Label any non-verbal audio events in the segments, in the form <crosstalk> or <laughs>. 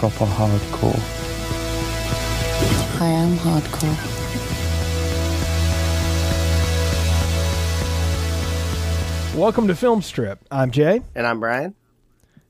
proper hardcore. I am hardcore. Welcome to Film Strip. I'm Jay, And I'm Brian.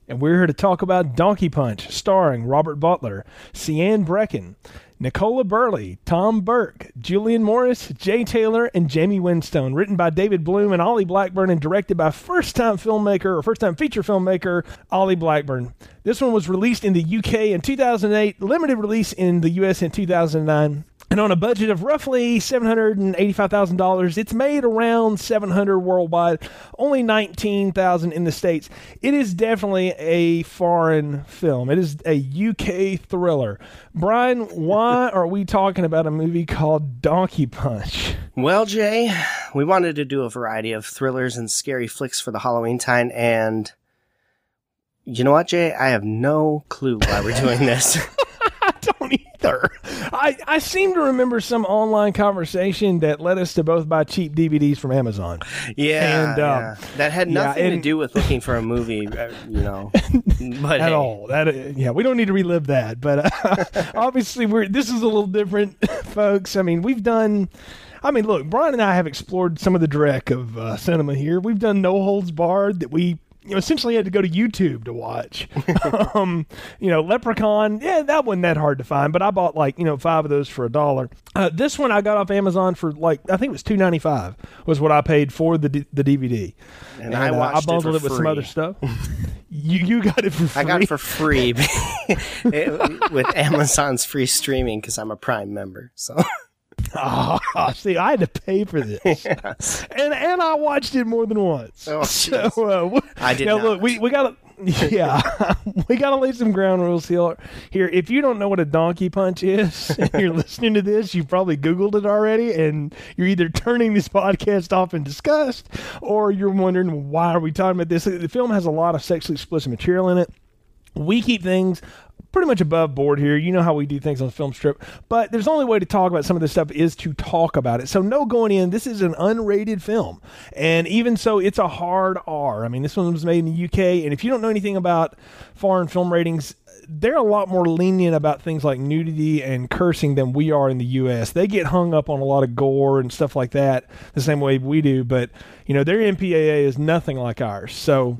and we're here to talk about Donkey Punch, starring Robert Boulter, Sian Breckin, Nichola Burley, Tom Burke, Julian Morris, Jay Taylor, and Jaime Winstone. Written by David Bloom and Olly Blackburn, and directed by first-time filmmaker or first-time feature filmmaker Olly Blackburn. This one was released in the UK in 2008, limited release in the US in 2009. And on a budget of roughly $785,000, it's made around 700 worldwide, only 19,000 in the States. It is definitely a foreign film. It is a UK thriller. Brian, why <laughs> are we talking about a movie called Donkey Punch? Well, Jay, we wanted to do a variety of thrillers and scary flicks for the Halloween time, and you know what, Jay? I have no clue why we're doing this. <laughs> I either. I, I seem to remember some online conversation that led us to both buy cheap DVDs from Amazon. Yeah, And, um, yeah. that had yeah, nothing to do with looking for a movie, <laughs> uh, you know. <laughs> But at hey, all. That uh, yeah, we don't need to relive that. But uh, <laughs> obviously, we're this is a little different, folks. I mean, we've done. I mean, look, Brian and I have explored some of the dreck of uh, cinema here. We've done No Holds Barred that we. You know, essentially had to go to YouTube to watch. <laughs> um, you know, Leprechaun, yeah, that wasn't that hard to find, but I bought like you know five of those for a dollar. Uh, this one I got off Amazon for like I think it was two ninety five was what I paid for the D- the DVD, And I uh, watched it bundled for it, with some other stuff. <laughs> you you got it for free. I got it for free <laughs> It- with Amazon's free streaming because I'm a Prime member. So Ah, <laughs> see, I had to pay for this, <laughs> and and I watched it more than once. Oh, <laughs> so uh, w- I did now, not. Look, we we gotta, yeah, we gotta lay some ground rules here. Here, if you don't know what a donkey punch is, and you're listening to this, you've probably Googled it already, and you're either turning this podcast off in disgust, or you're wondering why are we talking about this. The film has a lot of sexually explicit material in it. We keep things pretty much above board here. You know how we do things on the film strip, but there's only way to talk about some of this stuff is to talk about it. So no going in. This is an unrated film, and even so, it's a hard R. I mean, this one was made in the UK, and if you don't know anything about foreign film ratings. They're a lot more lenient about things like nudity and cursing than we are in the U.S. They get hung up on a lot of gore and stuff like that the same way we do, but you know their MPAA is nothing like ours. So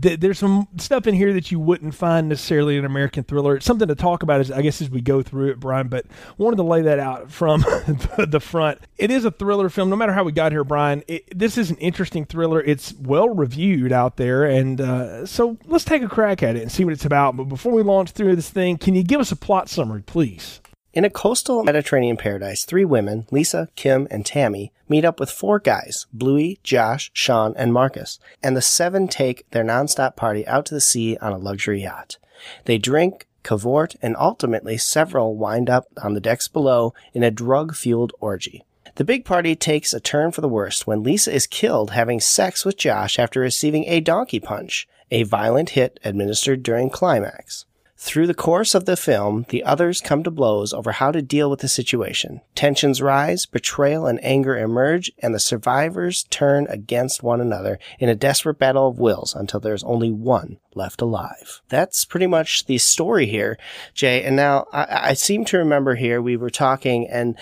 th- there's some stuff in here that you wouldn't find necessarily in an American thriller. It's something to talk about, as I guess, as we go through it, Brian. But wanted to lay that out from <laughs> the, the front. It is a thriller film, no matter how we got here, Brian. It, this is an interesting thriller. It's well reviewed out there, and uh, so let's take a crack at it and see what it's about. But before we launch through this thing, can you give us a plot summary, please? In a coastal Mediterranean paradise, three women, Lisa, Kim, and Tammy, meet up with four guys, Bluey, Josh, Sean, and Marcus, and the seven take their nonstop party out to the sea on a luxury yacht. They drink, cavort, and ultimately several wind up on the decks below in a drug-fueled orgy. The big party takes a turn for the worst when Lisa is killed having sex with Josh after receiving a donkey punch, a violent hit administered during climax. Through the course of the film, the others come to blows over how to deal with the situation. Tensions rise, betrayal and anger emerge, and the survivors turn against one another in a desperate battle of wills until there's only one left alive. That's pretty much the story here, Jay. And now I, I seem to remember here we were talking and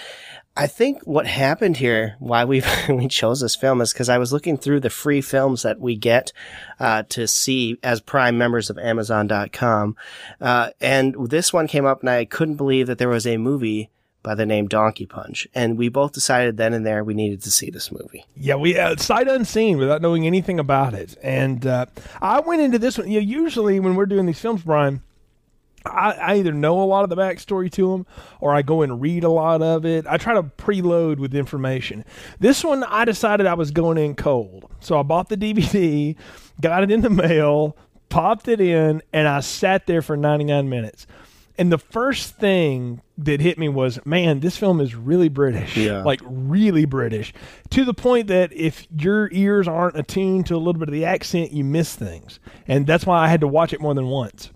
I think what happened here, why we <laughs> we chose this film, is because I was looking through the free films that we get uh, to see as Prime members of Amazon.com, uh, and this one came up, and I couldn't believe that there was a movie by the name Donkey Punch, and we both decided then and there we needed to see this movie. Yeah, we uh, sight unseen without knowing anything about it. And uh, I went into this one. You know, usually when we're doing these films, Brian, I, I either know a lot of the backstory to them or I go and read a lot of it. I try to preload with information. This one, I decided I was going in cold. So I bought the DVD, got it in the mail, popped it in, and I sat there for 99 minutes. And the first thing that hit me was, man, this film is really British. Yeah. Like really British. To the point that if your ears aren't attuned to a little bit of the accent, you miss things. And that's why I had to watch it more than once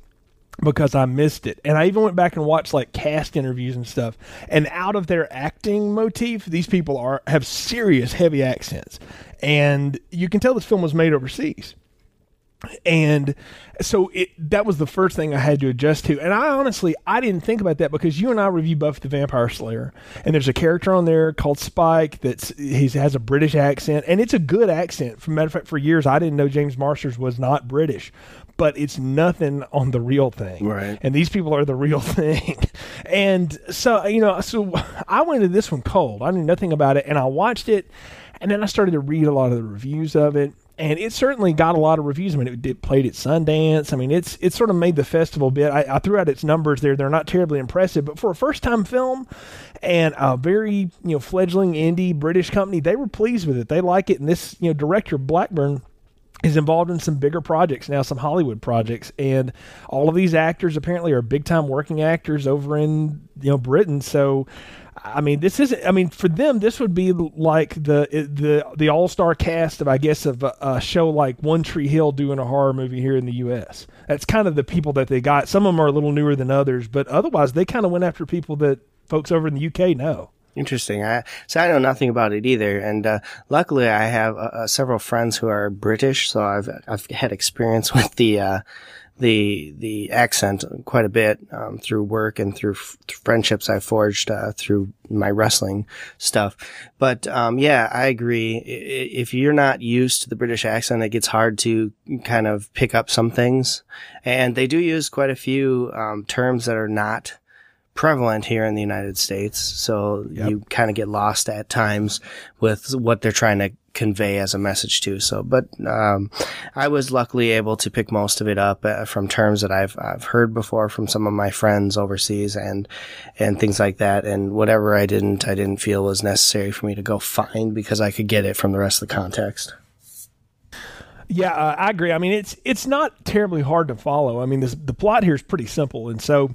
because I missed it. And I even went back and watched like cast interviews and stuff. And out of their acting motif, these people are have serious heavy accents. And you can tell this film was made overseas. and so it that was the first thing I had to adjust to. And I honestly I didn't think about that because you and I review Buffy the Vampire Slayer, and there's a character on there called Spike that's he has a British accent, and it's a good accent. For matter of fact, for years I didn't know James Marsters was not British. But it's nothing on the real thing, Right. And these people are the real <laughs> thing, and so you know, so I went into this one cold. I knew nothing about it, and I watched it, and then I started to read a lot of the reviews of it, and it certainly got a lot of reviews. I mean, it did, played at Sundance. I mean, it's it sort of made the festival bit. I, I threw out its numbers there; they're not terribly impressive, but for a first time film and a very you know fledgling indie British company, they were pleased with it. They like it, and this you know director Blackburn is involved in some bigger projects now, some Hollywood projects, and all of these actors apparently are big time working actors over in you know Britain. So, I mean, this isn't. I mean, for them, this would be like the the the all star cast of I guess of a, a show like One Tree Hill doing a horror movie here in the U.S. That's kind of the people that they got. Some of them are a little newer than others, but otherwise they kind of went after people that folks over in the U.K. know. Interesting. I, so I know nothing about it either, and uh, luckily I have uh, uh, several friends who are British, so I've I've had experience <laughs> with the uh, the the accent quite a bit um, through work and through f- friendships I forged uh, through my wrestling stuff. But um, yeah, I agree. If you're not used to the British accent, it gets hard to kind of pick up some things, and they do use quite a few um, terms that are not prevalent here in the United States. So you kind of get lost at times with what they're trying to convey as a message too. So, but, um, I was luckily able to pick most of it up uh, from terms that I've, I've heard before from some of my friends overseas and, and things like that. And whatever I didn't, I didn't feel was necessary for me to go find because I could get it from the rest of the context. Yeah, uh, I agree. I mean, it's it's not terribly hard to follow. I mean, this, the plot here is pretty simple, and so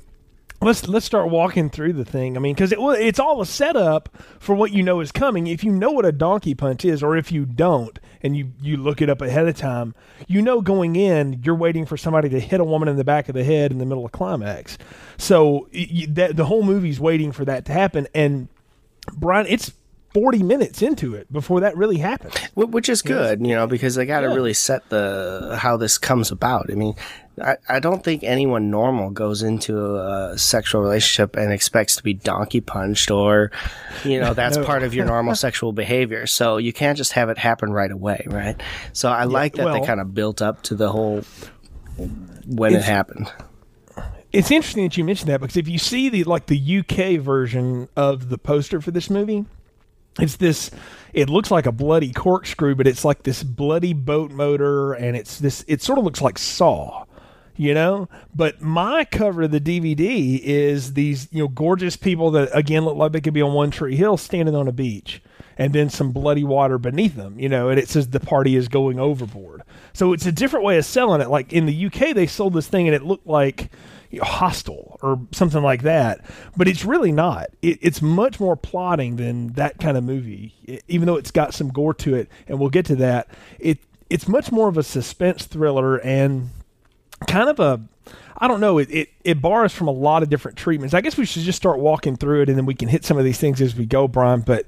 let's let's start walking through the thing. I mean, because it, it's all a setup for what you know is coming. If you know what a donkey punch is, or if you don't, and you you look it up ahead of time, you know going in you're waiting for somebody to hit a woman in the back of the head in the middle of climax. So you, that the whole movie's waiting for that to happen, and Brian, it's. 40 minutes into it before that really happens. Which is good, you know, because they got to Yeah. really set the how this comes about. I mean, I, I don't think anyone normal goes into a sexual relationship and expects to be donkey punched or, you know, that's <laughs> No. part of your normal sexual behavior. So you can't just have it happen right away, right? So I like that they kind of built up to the whole when it happened. it's interesting that you mentioned that because if you see the like the UK version of the poster for this movie, it's this it looks like a bloody corkscrew, but it's like this bloody boat motor and it's this it sort of looks like Saw. You know, but my cover of the DVD is these, you know, gorgeous people that again look like they could be on One Tree Hill standing on a beach and then some bloody water beneath them, you know, and it says the party is going overboard. So it's a different way of selling it. Like in the UK, they sold this thing and it looked like you know, Hostel or something like that, but it's really not. It, it's much more plotting than that kind of movie, e- even though it's got some gore to it, and we'll get to that. It it's much more of a suspense thriller and kind of a I don't know. It, it it borrows from a lot of different treatments. I guess we should just start walking through it, and then we can hit some of these things as we go, Brian. But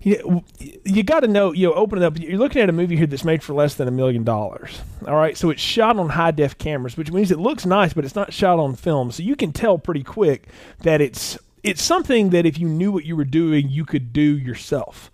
you, you got to know, you know, open it up. You're looking at a movie here that's made for less than a million dollars. All right, so it's shot on high def cameras, which means it looks nice, but it's not shot on film. So you can tell pretty quick that it's it's something that if you knew what you were doing, you could do yourself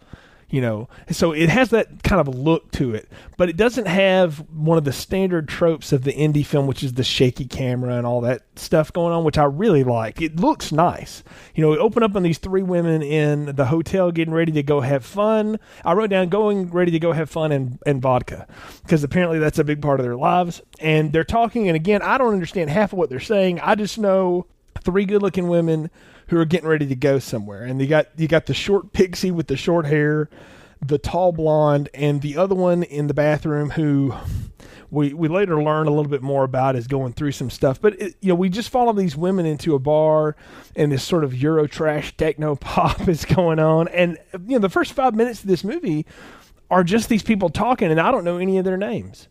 you know so it has that kind of look to it but it doesn't have one of the standard tropes of the indie film which is the shaky camera and all that stuff going on which i really like. It looks nice. You know we open up on these three women in the hotel getting ready to go have fun. I wrote down going ready to go have fun and, and vodka because apparently that's a big part of their lives. And they're talking and again i don't understand half of what they're saying. I just know three good looking women who are getting ready to go somewhere. And you got you got the short pixie with the short hair, the tall blonde, and the other one in the bathroom who we we later learn a little bit more about is going through some stuff. But it, you know, we just follow these women into a bar, and this sort of Euro trash techno <laughs> pop is going on. And you know, the first five minutes of this movie are just these people talking, and I don't know any of their names.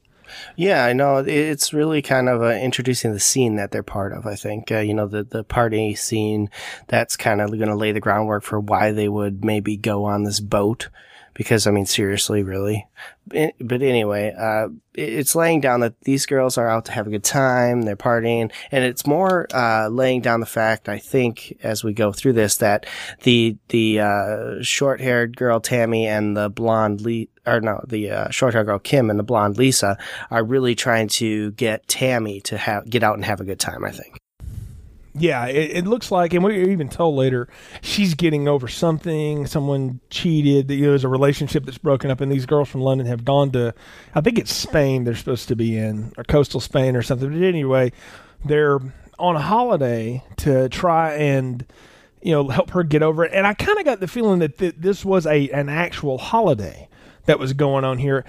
Yeah, I know. It's really kind of uh, introducing the scene that they're part of. I think uh, you know the the party scene. That's kind of going to lay the groundwork for why they would maybe go on this boat because I mean, seriously, really. But anyway, uh, it's laying down that these girls are out to have a good time, they're partying, and it's more uh, laying down the fact, I think, as we go through this, that the the uh, short haired girl Tammy and the blonde or no, the uh, short haired girl Kim and the blonde Lisa are really trying to get Tammy to have get out and have a good time. I think. Yeah, it, it looks like, and we're even told later, she's getting over something. Someone cheated. You know, there's a relationship that's broken up, and these girls from London have gone to, I think it's Spain. They're supposed to be in, or coastal Spain or something. But anyway, they're on a holiday to try and, you know, help her get over it. And I kind of got the feeling that th- this was a an actual holiday that was going on here.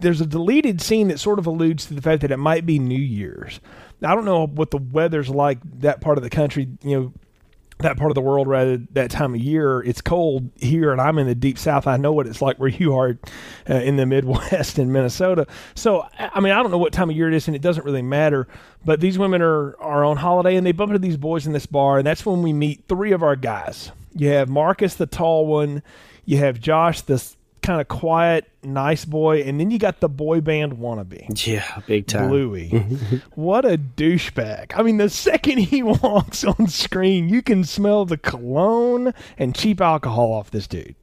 There's a deleted scene that sort of alludes to the fact that it might be New Year's. I don't know what the weather's like that part of the country, you know, that part of the world rather that time of year. It's cold here, and I'm in the deep south. I know what it's like where you are uh, in the <laughs> Midwest in Minnesota. So, I mean, I don't know what time of year it is, and it doesn't really matter. But these women are are on holiday, and they bump into these boys in this bar, and that's when we meet three of our guys. You have Marcus, the tall one. You have Josh, this kind of quiet, nice boy, and then you got the boy band wannabe. Yeah, big time. Bluey. <laughs> what a douchebag. I mean, the second <laughs> he walks on screen, you can smell the cologne and cheap alcohol off this dude.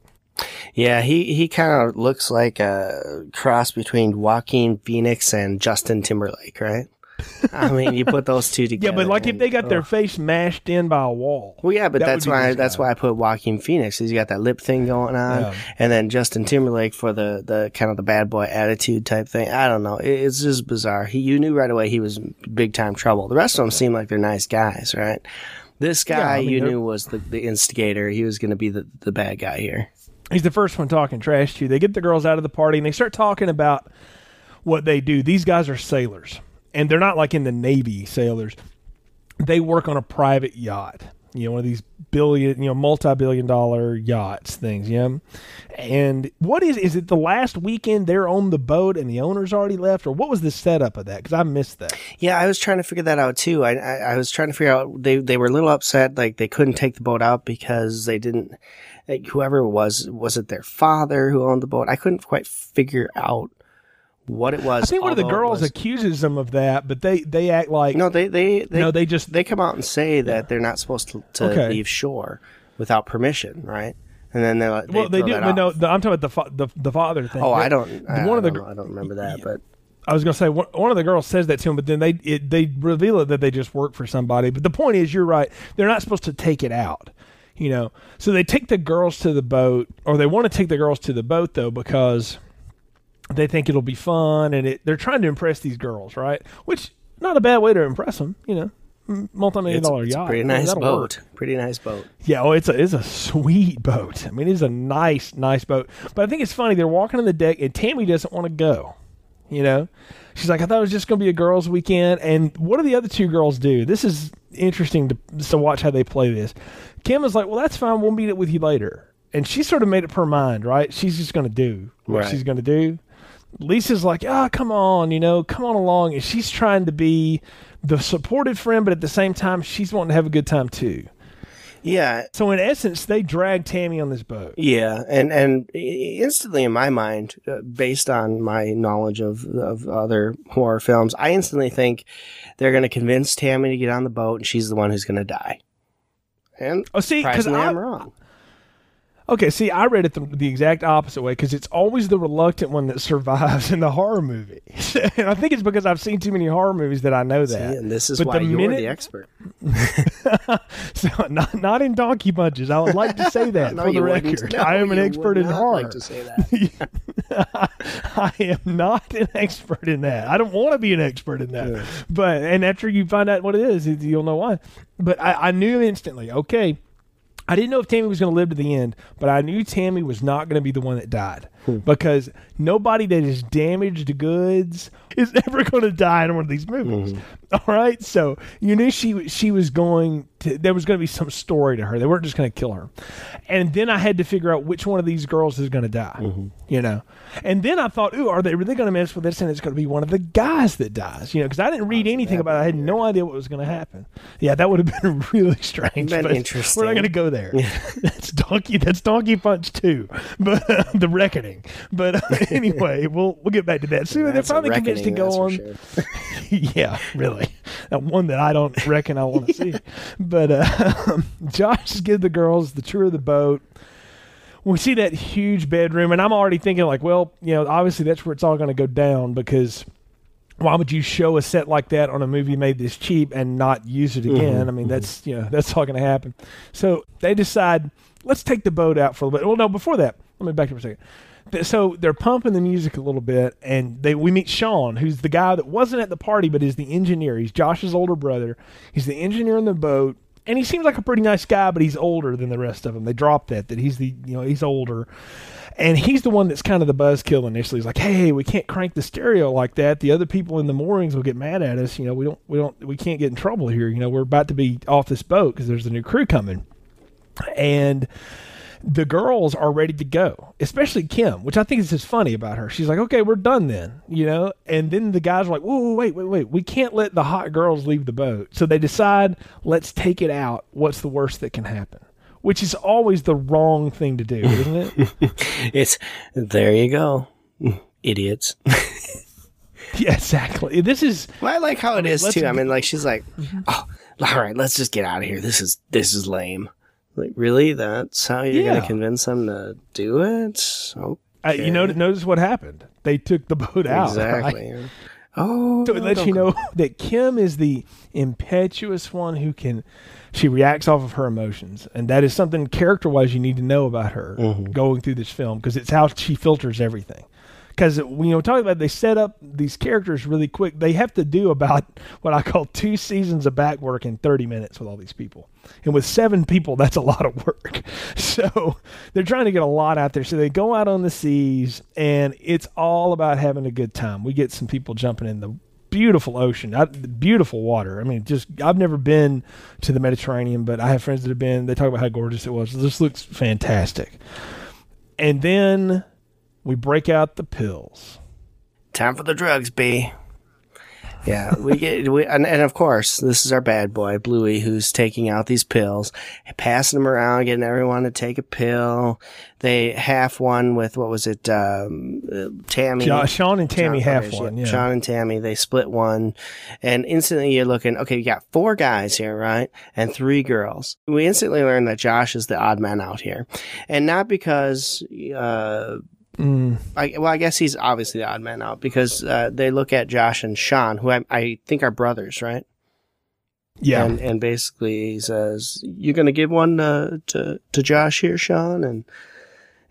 Yeah, he, he kind of looks like a cross between Joaquin Phoenix and Justin Timberlake, right? I mean, you put those two together. Yeah, but like if they got their face mashed in by a wall. Well, yeah, but that that's why that's why I put Joaquin Phoenix. He's got that lip thing going on, Yeah. and then Justin Timberlake for the the kind of the bad boy attitude type thing. I don't know. It, it's just bizarre. He you knew right away he was big time trouble. The rest of them seem like they're nice guys, right? This guy Yeah, I mean, you knew was the, the instigator. He was going to be the, the bad guy here. He's the first one talking trash to you. They get the girls out of the party and they start talking about what they do. These guys are sailors, and they're not like in the Navy sailors. They work on a private yacht. You know, one of these billion, you know, multi-billion dollar yachts things. Know, and what is is it? The last weekend they're on the boat and the owner's already left, or what was the setup of that? Because I missed that. Yeah, I was trying to figure that out too. I, I I was trying to figure out they they were a little upset like they couldn't take the boat out because they didn't like whoever it was was it their father who owned the boat. I couldn't quite figure out what it was. I think one of the girls accuses them of that, but they they act like no, they they they no, they just they come out and say that they're not supposed to, to Okay. leave shore without permission, right? And then they're like, well they do, but no, the, I'm talking about the, fa- the the father thing. Oh, I don't. I, one of the don't know. I don't remember that, but I was going to say one, one of the girls says that to him, but then they it, they reveal it that they just work for somebody. But the point is, you're right. They're not supposed to take it out, you know. So they take the girls to the boat, or they want to take the girls to the boat though because they think it'll be fun, and it, they're trying to impress these girls, right? Which not a bad way to impress them, you know. Mm, Multi million it's, dollar it's yacht, pretty I mean, nice boat. work. Pretty nice boat. Yeah, oh, it's a it's a sweet boat. I mean, it's a nice nice boat. But I think it's funny they're walking on the deck and Tammy doesn't want to go. You know, she's like, I thought it was just going to be a girls' weekend. And what do the other two girls do? This is interesting to to watch how they play this. Kim is like, well, that's fine. We'll meet it with you later. And she sort of made up her mind, right? She's just going to do what Right. she's going to do. Lisa's like, ah, come on, you know, come on along. And she's trying to be the supportive friend, but at the same time, she's wanting to have a good time too. Yeah, So in essence, they drag Tammy on this boat. Yeah, and and instantly in my mind, uh, based on my knowledge of of other horror films, I instantly think they're going to convince Tammy to get on the boat, and she's the one who's going to die. And Oh, see, because I'm wrong. Okay, see, I read it the, the exact opposite way because it's always the reluctant one that <laughs> survives in the horror movie, <laughs> and I think it's because I've seen too many horror movies that I know See, that. and this is But why the you're minute- the expert. <laughs> so not not in donkey punches. I would like to say that No, for the record. No, I am an expert in horror. Like to say that. I am not an expert in that. I don't want to be an expert in that. But and after you find out what it is, you'll know why. But I, I knew instantly. Okay, I didn't know if Tammy was going to live to the end, but I knew Tammy was not going to be the one that died. Hmm. because nobody that is damaged goods is <laughs> ever going to die in one of these movies. All right, so you knew she she was going to. There was going to be some story to her. They weren't just going to kill her. And then I had to figure out which one of these girls is going to die. You know, and then I thought, ooh, are they really going to mess with this? And it's going to be one of the guys that dies. You know, because I didn't read anything about it. I had no idea what was going to happen. Yeah, that would have <laughs> been really strange. Been but interesting. We're not going to go there. <laughs> that's donkey. That's Donkey Punch too, but uh, the reckoning. But uh, <laughs> anyway, we'll we'll get back to that. So they're finally convinced to go on. sure. <laughs> yeah, really. That one that I don't reckon I want to see. <laughs> But uh, Josh gives the girls the tour of the boat. We see that huge bedroom, and I'm already thinking, like, well, you know, obviously that's where it's all going to go down because why would you show a set like that on a movie made this cheap and not use it again? I mean, that's you know that's all going to happen. So they decide let's take the boat out for a little bit. Well, no, before that, let me back up for a second. So they're pumping the music a little bit, and they we meet Sean, who's the guy that wasn't at the party but is the engineer. He's Josh's older brother. He's the engineer on the boat, and he seems like a pretty nice guy, but he's older than the rest of them. They dropped that that he's the you know he's older, and he's the one that's kind of the buzzkill initially. He's like, hey, we can't crank the stereo like that. The other people in the moorings will get mad at us. You know, we don't we don't we can't get in trouble here. You know, we're about to be off this boat because there's a new crew coming, and the girls are ready to go, especially Kim, which I think is just funny about her. She's like, okay, we're done then, you know? And then the guys are like, whoa, wait, wait, wait. We can't let the hot girls leave the boat. So they decide, let's take it out. What's the worst that can happen? Which is always the wrong thing to do, isn't it? <laughs> It's there you go, idiots. <laughs> yeah, exactly. This is, Well, I like how it is too. I mean, like she's like, oh, all right, let's just get out of here. This is this is lame. Like, really? That's how you're Yeah. gonna convince them to do it? Oh, uh, you know, notice what happened. They took the boat out. right? exactly. Oh, So it lets you know that Kim is the impetuous one who can. She reacts off of her emotions, and that is something character-wise you need to know about her going through this film because it's how she filters everything. Because you know, talking about they set up these characters really quick. They have to do about <laughs> what I call two seasons of back work in thirty minutes with all these people, and with seven people, that's a lot of work. <laughs> So they're trying to get a lot out there. So they go out on the seas, and it's all about having a good time. We get some people jumping in the beautiful ocean, beautiful water. I mean, just I've never been to the Mediterranean, but I have friends that have been. They talk about how gorgeous it was. This looks fantastic. And then we break out the pills. Time for the drugs, B. Yeah, we get we and, and of course this is our bad boy Bluey who's taking out these pills, passing them around, getting everyone to take a pill. They half one with what was it, um, uh, Tammy, Jo- Sean and Tammy have okay, one. yeah, Yeah. Sean and Tammy they split one, and instantly you're looking. Okay, you got four guys here, right, and three girls. We instantly learn that Josh is the odd man out here, and not because. Uh, Mm, I, well, I guess he's obviously the odd man out because uh, they look at Josh and Sean, who I, I think are brothers, right? yeah. And and basically he says, "You're going to give one uh, to to Josh here, Sean," and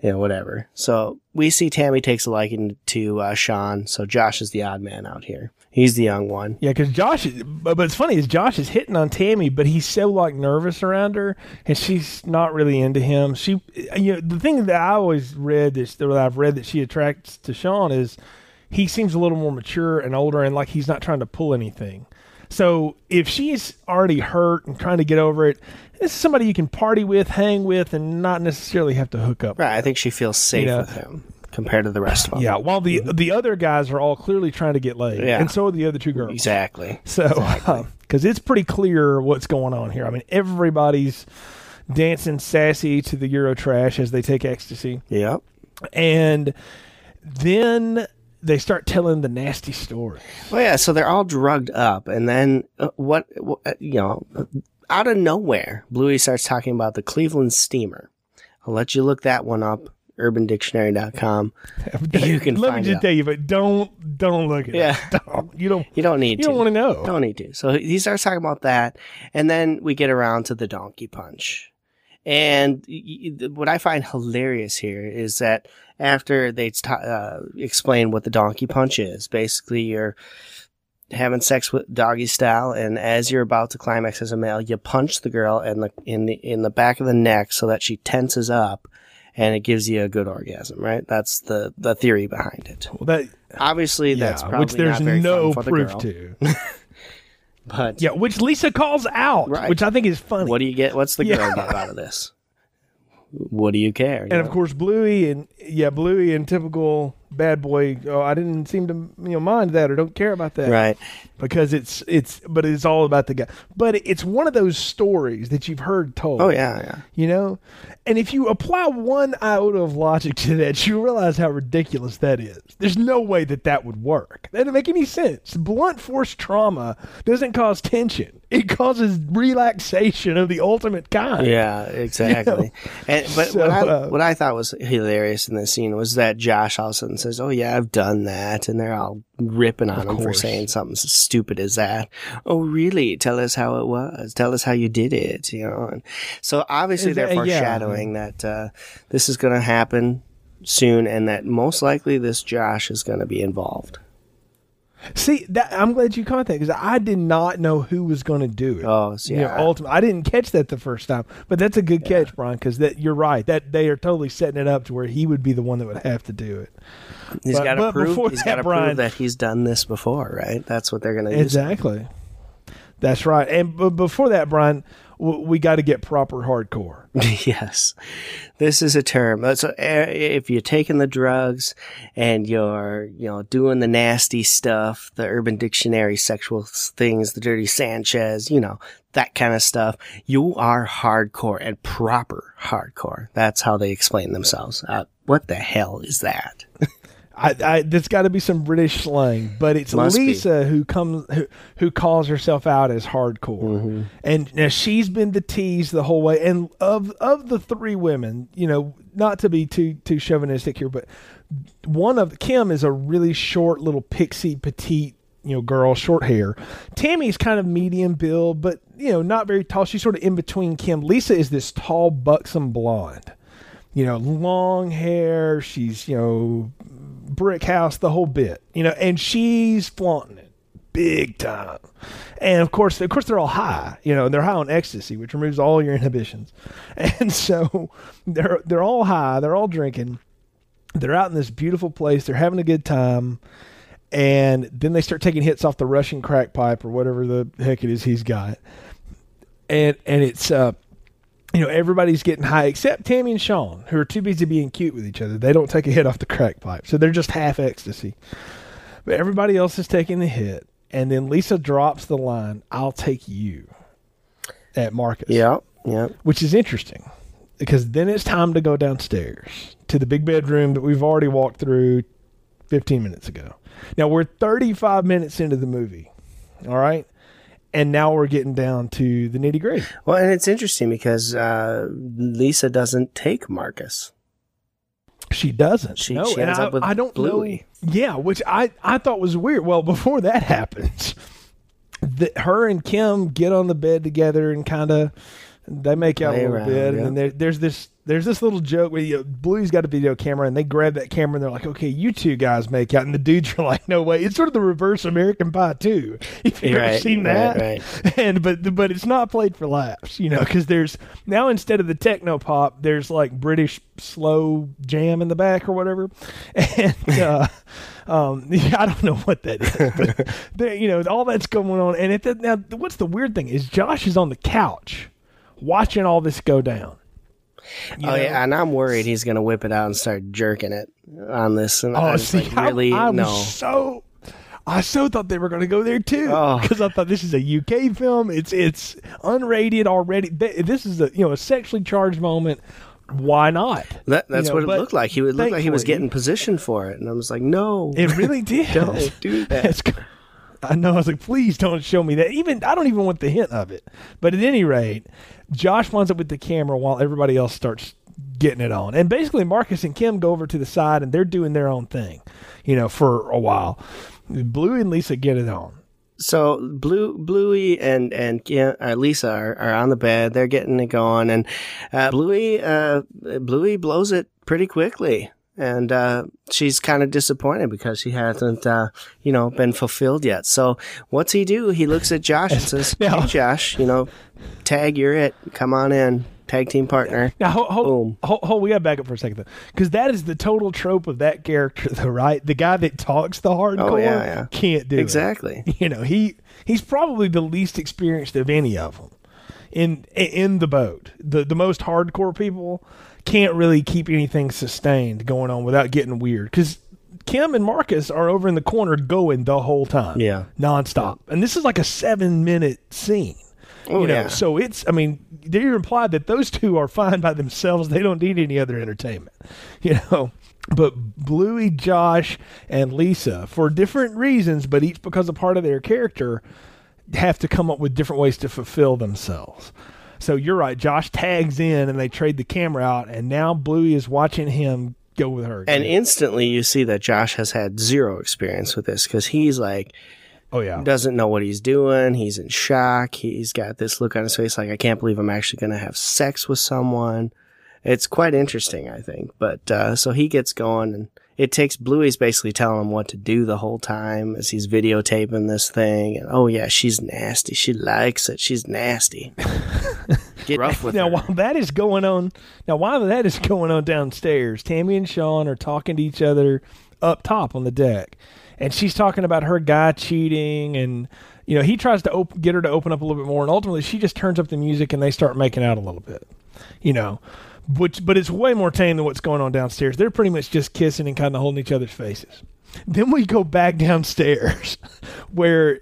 you know whatever. So we see Tammy takes a liking to uh, Sean, so Josh is the odd man out here. He's the young one. Yeah, because Josh, is, but, but it's funny is Josh is hitting on Tammy, but he's so like nervous around her, and she's not really into him. She, you know, the thing that I always read this that I've read that she attracts to Sean is he seems a little more mature and older, and like he's not trying to pull anything. So if she's already hurt and trying to get over it, this is somebody you can party with, hang with, and not necessarily have to hook up. Right. I think she feels safe Yeah. with him compared to the rest of them. Yeah, while the the other guys are all clearly trying to get laid, Yeah. and so are the other two girls. Exactly. So, uh, because it's pretty clear what's going on here. I mean, everybody's dancing sassy to the Euro trash as they take ecstasy. Yep. And then they start telling the nasty story. Well, yeah. So they're all drugged up, and then uh, what? uh, you know, out of nowhere, Bluey starts talking about the Cleveland steamer. I'll let you look that one up. UrbanDictionary.com. You can Let me just tell you, but don't don't look at Yeah. it. <laughs> Don't. You don't. You don't need You to. don't want to know. Don't need to. So he starts talking about that, and then we get around to the donkey punch. And what I find hilarious here is that after they t- uh, explain what the donkey punch is, basically you're having sex with doggy style, and as you're about to climax as a male, you punch the girl in the in the in the back of the neck so that she tenses up, and it gives you a good orgasm, right? That's the the theory behind it. Well, that Obviously, yeah, that's probably which there's not very no proof the to. <laughs> But Yeah, which Lisa calls out, Right. which I think is funny. what do you get? What's the Yeah. girl get <laughs> out of this? What do you care? and of course, Bluey and yeah, Bluey and typical bad boy. Oh, I didn't seem to you know mind that or don't care about that, right? Because it's it's but it's all about the guy. But it's one of those stories that you've heard told. Oh yeah, yeah. you know, and if you apply one iota of logic to that, you realize how ridiculous that is. There's no way that that would work. That doesn't make any sense. Blunt force trauma doesn't cause tension. It causes relaxation of the ultimate kind. Yeah, exactly. <laughs> And but So, what I uh, what I thought was hilarious in this scene was that Josh all of a sudden says, "Oh yeah, I've done that," and they're all ripping on him for saying something as stupid as that. Oh really? Tell us how it was. Tell us how you did it. You know. And so obviously they're yeah. foreshadowing that uh, this is going to happen soon, and that most likely this Josh is going to be involved. See, that I'm glad you caught that because I did not know who was going to do it. Oh, so You know, yeah. ultimate, I didn't catch that the first time, but that's a good catch, Brian. Because that you're right that they are totally setting it up to where he would be the one that would have to do it. He's got to prove. before He's that, got to prove that he's done this before, right? That's what they're going to use. Exactly. That's right. And b- before that, Brian, we got to get proper hardcore. <laughs> yes, this is a term. Uh, So uh, if you're taking the drugs and you're, you know, doing the nasty stuff, the Urban Dictionary sexual things, the dirty Sanchez, you know, that kind of stuff, you are hardcore and proper hardcore. That's how they explain themselves. Uh, what the hell is that? I, I there's got to be some British slang, but it's Must be. Lisa who comes who, who calls herself out as hardcore, Mm-hmm. and now she's been the tease the whole way. And of of the three women, you know, not to be too too chauvinistic here, but one of Kim is a really short little pixie petite you know girl short hair tammy's kind of medium build but you know not very tall she's sort of in between kim lisa is this tall buxom blonde you know long hair she's you know brick house the whole bit you know and she's flaunting it big time. And of course of course they're all high you know and they're high on ecstasy which removes all your <laughs> inhibitions. And so they're they're all high they're all drinking they're out in this beautiful place they're having a good time and then they start taking hits off the russian crack pipe or whatever the heck it is he's got. And and it's uh you know everybody's getting high except tammy and sean who are too busy being cute with each other they don't take a hit off the crack pipe so they're just half ecstasy but everybody else is taking the hit and then lisa drops the line i'll take you at marcus Yeah, yep. which is interesting because then it's time to go downstairs to the big bedroom that we've already walked through 15 minutes ago. Now we're 35 minutes into the movie. All right. And now we're getting down to the nitty gritty. Well, and it's interesting because uh, Lisa doesn't take Marcus. She doesn't. She- no, she ends I, up with I don't Bluey. know. Yeah, which I, I thought was weird. Well, <laughs> before that happens, the, her and Kim get on the bed together and kind of they make out Play a little around, bit, yeah. and then there, there's this there's this little joke where you know, Bluey's got a video camera, and they grab that camera, and they're like, "Okay, you two guys make out," and the dudes are <laughs> like, "No way!" It's sort of the reverse American Pie too. If <laughs> you've ever seen right, that, right. <laughs> and but but it's not played for laughs, you know, because there's now instead of the techno pop, there's like British slow jam in the back or whatever, and uh, um, yeah, I don't know what that is, but there, you know, all that's going on, and it now what's the weird thing is Josh is on the couch watching all this go down. You oh know? yeah, and I'm worried he's gonna whip it out and start jerking it on this. And oh, I Oh, was see, like, really? I, I no. so. I so thought they were going to go there too Oh. because I thought this is a UK film. It's it's unrated already. This is a you know a sexually charged moment. Why not? That, that's You know, what it looked like. He would look like he was getting positioned for it, and I was like, no. It really <laughs> did. Don't do that. <laughs> I know. I was like, please don't show me that. Even I don't even want the hint of it. But at any rate, Josh winds up with the camera while everybody else starts getting it on. And basically, Marcus and Kim go over to the side and they're doing their own thing, you know, for a while. Blue and Lisa get it on. So Blue, Bluey, and and uh, Lisa are, are on the bed. They're getting it going, and uh, Bluey, uh, Bluey blows it pretty quickly. And uh, she's kind of disappointed because she hasn't, uh, you know, been fulfilled yet. So what's he do? He looks at Josh and <laughs> says, Now- "Hey, Josh, you know, tag, you're it. Come on in, tag team partner." Now, hold, hold, Boom. hold, hold, we got to back up for a second, though, because that is the total trope of that character, though, right? The guy that talks the hardcore Oh, yeah, yeah. can't do it. Exactly. <laughs> You know, he he's probably the least experienced of any of them in in the boat. The the most hardcore people can't really keep anything sustained going on without getting weird because. Kim and Marcus are over in the corner going the whole time, Yeah. nonstop, and this is like a seven-minute scene. Oh, you know, yeah. so it's. I mean, they're implied that those two are fine by themselves. They don't need any other entertainment. <laughs> You know, but Bluey, Josh, and Lisa, for different reasons, but each because a part of their character, have to come up with different ways to fulfill themselves. So you're right. Josh tags in, and they trade the camera out, and now Bluey is watching him go with her. And instantly you see that Josh has had zero experience with this because he's like, oh yeah, doesn't know what he's doing. He's in shock. He's got this look on his face like, I can't believe I'm actually going to have sex with someone. It's quite interesting, I think. But, uh, so he gets going and it takes Bluey's basically telling him what to do the whole time as he's videotaping this thing. And, oh yeah, she's nasty. She likes it. She's nasty. <laughs> Get rough with now her. while that is going on now while that is going on downstairs tammy and sean are talking to each other up top on the deck and she's talking about her guy cheating and you know he tries to op- get her to open up a little bit more and ultimately she just turns up the music and they start making out a little bit you know which but it's way more tame than what's going on downstairs. They're pretty much just kissing and kind of holding each other's faces. Then we go back downstairs <laughs> where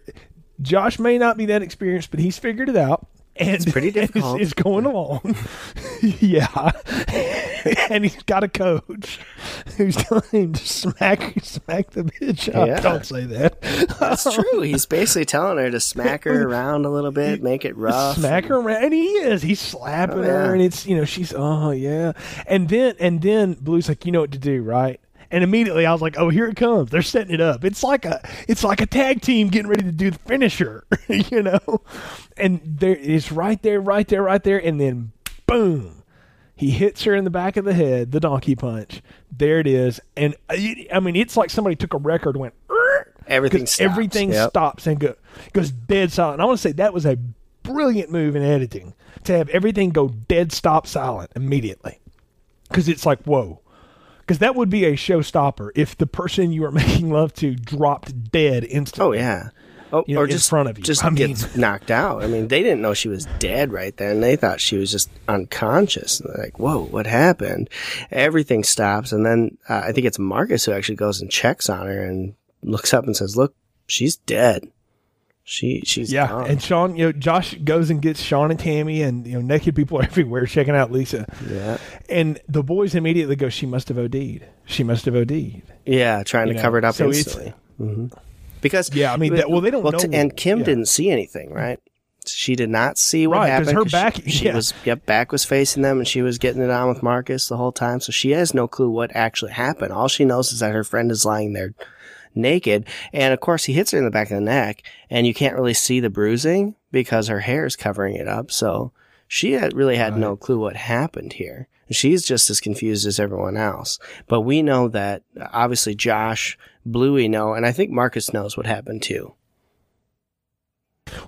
josh may not be that experienced but he's figured it out <laughs> and it's pretty difficult. It's, going along. <laughs> yeah. <laughs> and he's got a coach who's telling him to smack smack the bitch up. Yeah. Don't say that. That's true. He's basically telling her to smack her around a little bit, make it rough. Smack her around, and he is. He's slapping Oh, her, and it's you know she's oh yeah, and then and then Blue's like you know what to do right, and immediately I was like oh here it comes they're setting it up. It's like a it's like a tag team getting ready to do the finisher, <laughs> you know, and there it's right there, right there, right there, and then boom. He hits her in the back of the head, the donkey punch. There it is, and uh, I mean, it's like somebody took a record, and went "Er," Everything stops. everything Yep. stops and go, goes dead silent. And I want to say that was a brilliant move in editing to have everything go dead stop silent immediately. Because it's like, whoa. Because that would be a showstopper if the person you are <laughs> making love to dropped dead instantly. Oh yeah. Oh, You know, or in just front of you. just I mean- gets <laughs> knocked out. I mean, they didn't know she was dead right then. They thought she was just unconscious. They're like, "Whoa, what happened?" Everything stops, and then uh, I think it's Marcus who actually goes and checks on her and looks up and says, "Look, she's dead. She she's Yeah, gone." and Sean, you know, Josh goes and gets Sean and Tammy, and you know, naked people are <laughs> everywhere checking out Lisa. yeah, And the boys immediately go, "She must have OD'd. She must have OD'd." yeah, trying You to know, cover it up so instantly. hmm Because Yeah, I mean, that- well, they don't t- know- and Kim yeah. didn't see anything, right? She did not see what Right, happened. Her back- she, she yeah. was yep, back was facing them, and she was getting it on with Marcus the whole time. So she has no clue what actually happened. All she knows is that her friend is lying there naked, and of course he hits her in the back of the neck, and you can't really see the bruising because her hair is covering it up. So she had, really had no clue what happened here. She's just as confused as everyone else. But we know that obviously Josh, Bluey know, and I think Marcus knows what happened too.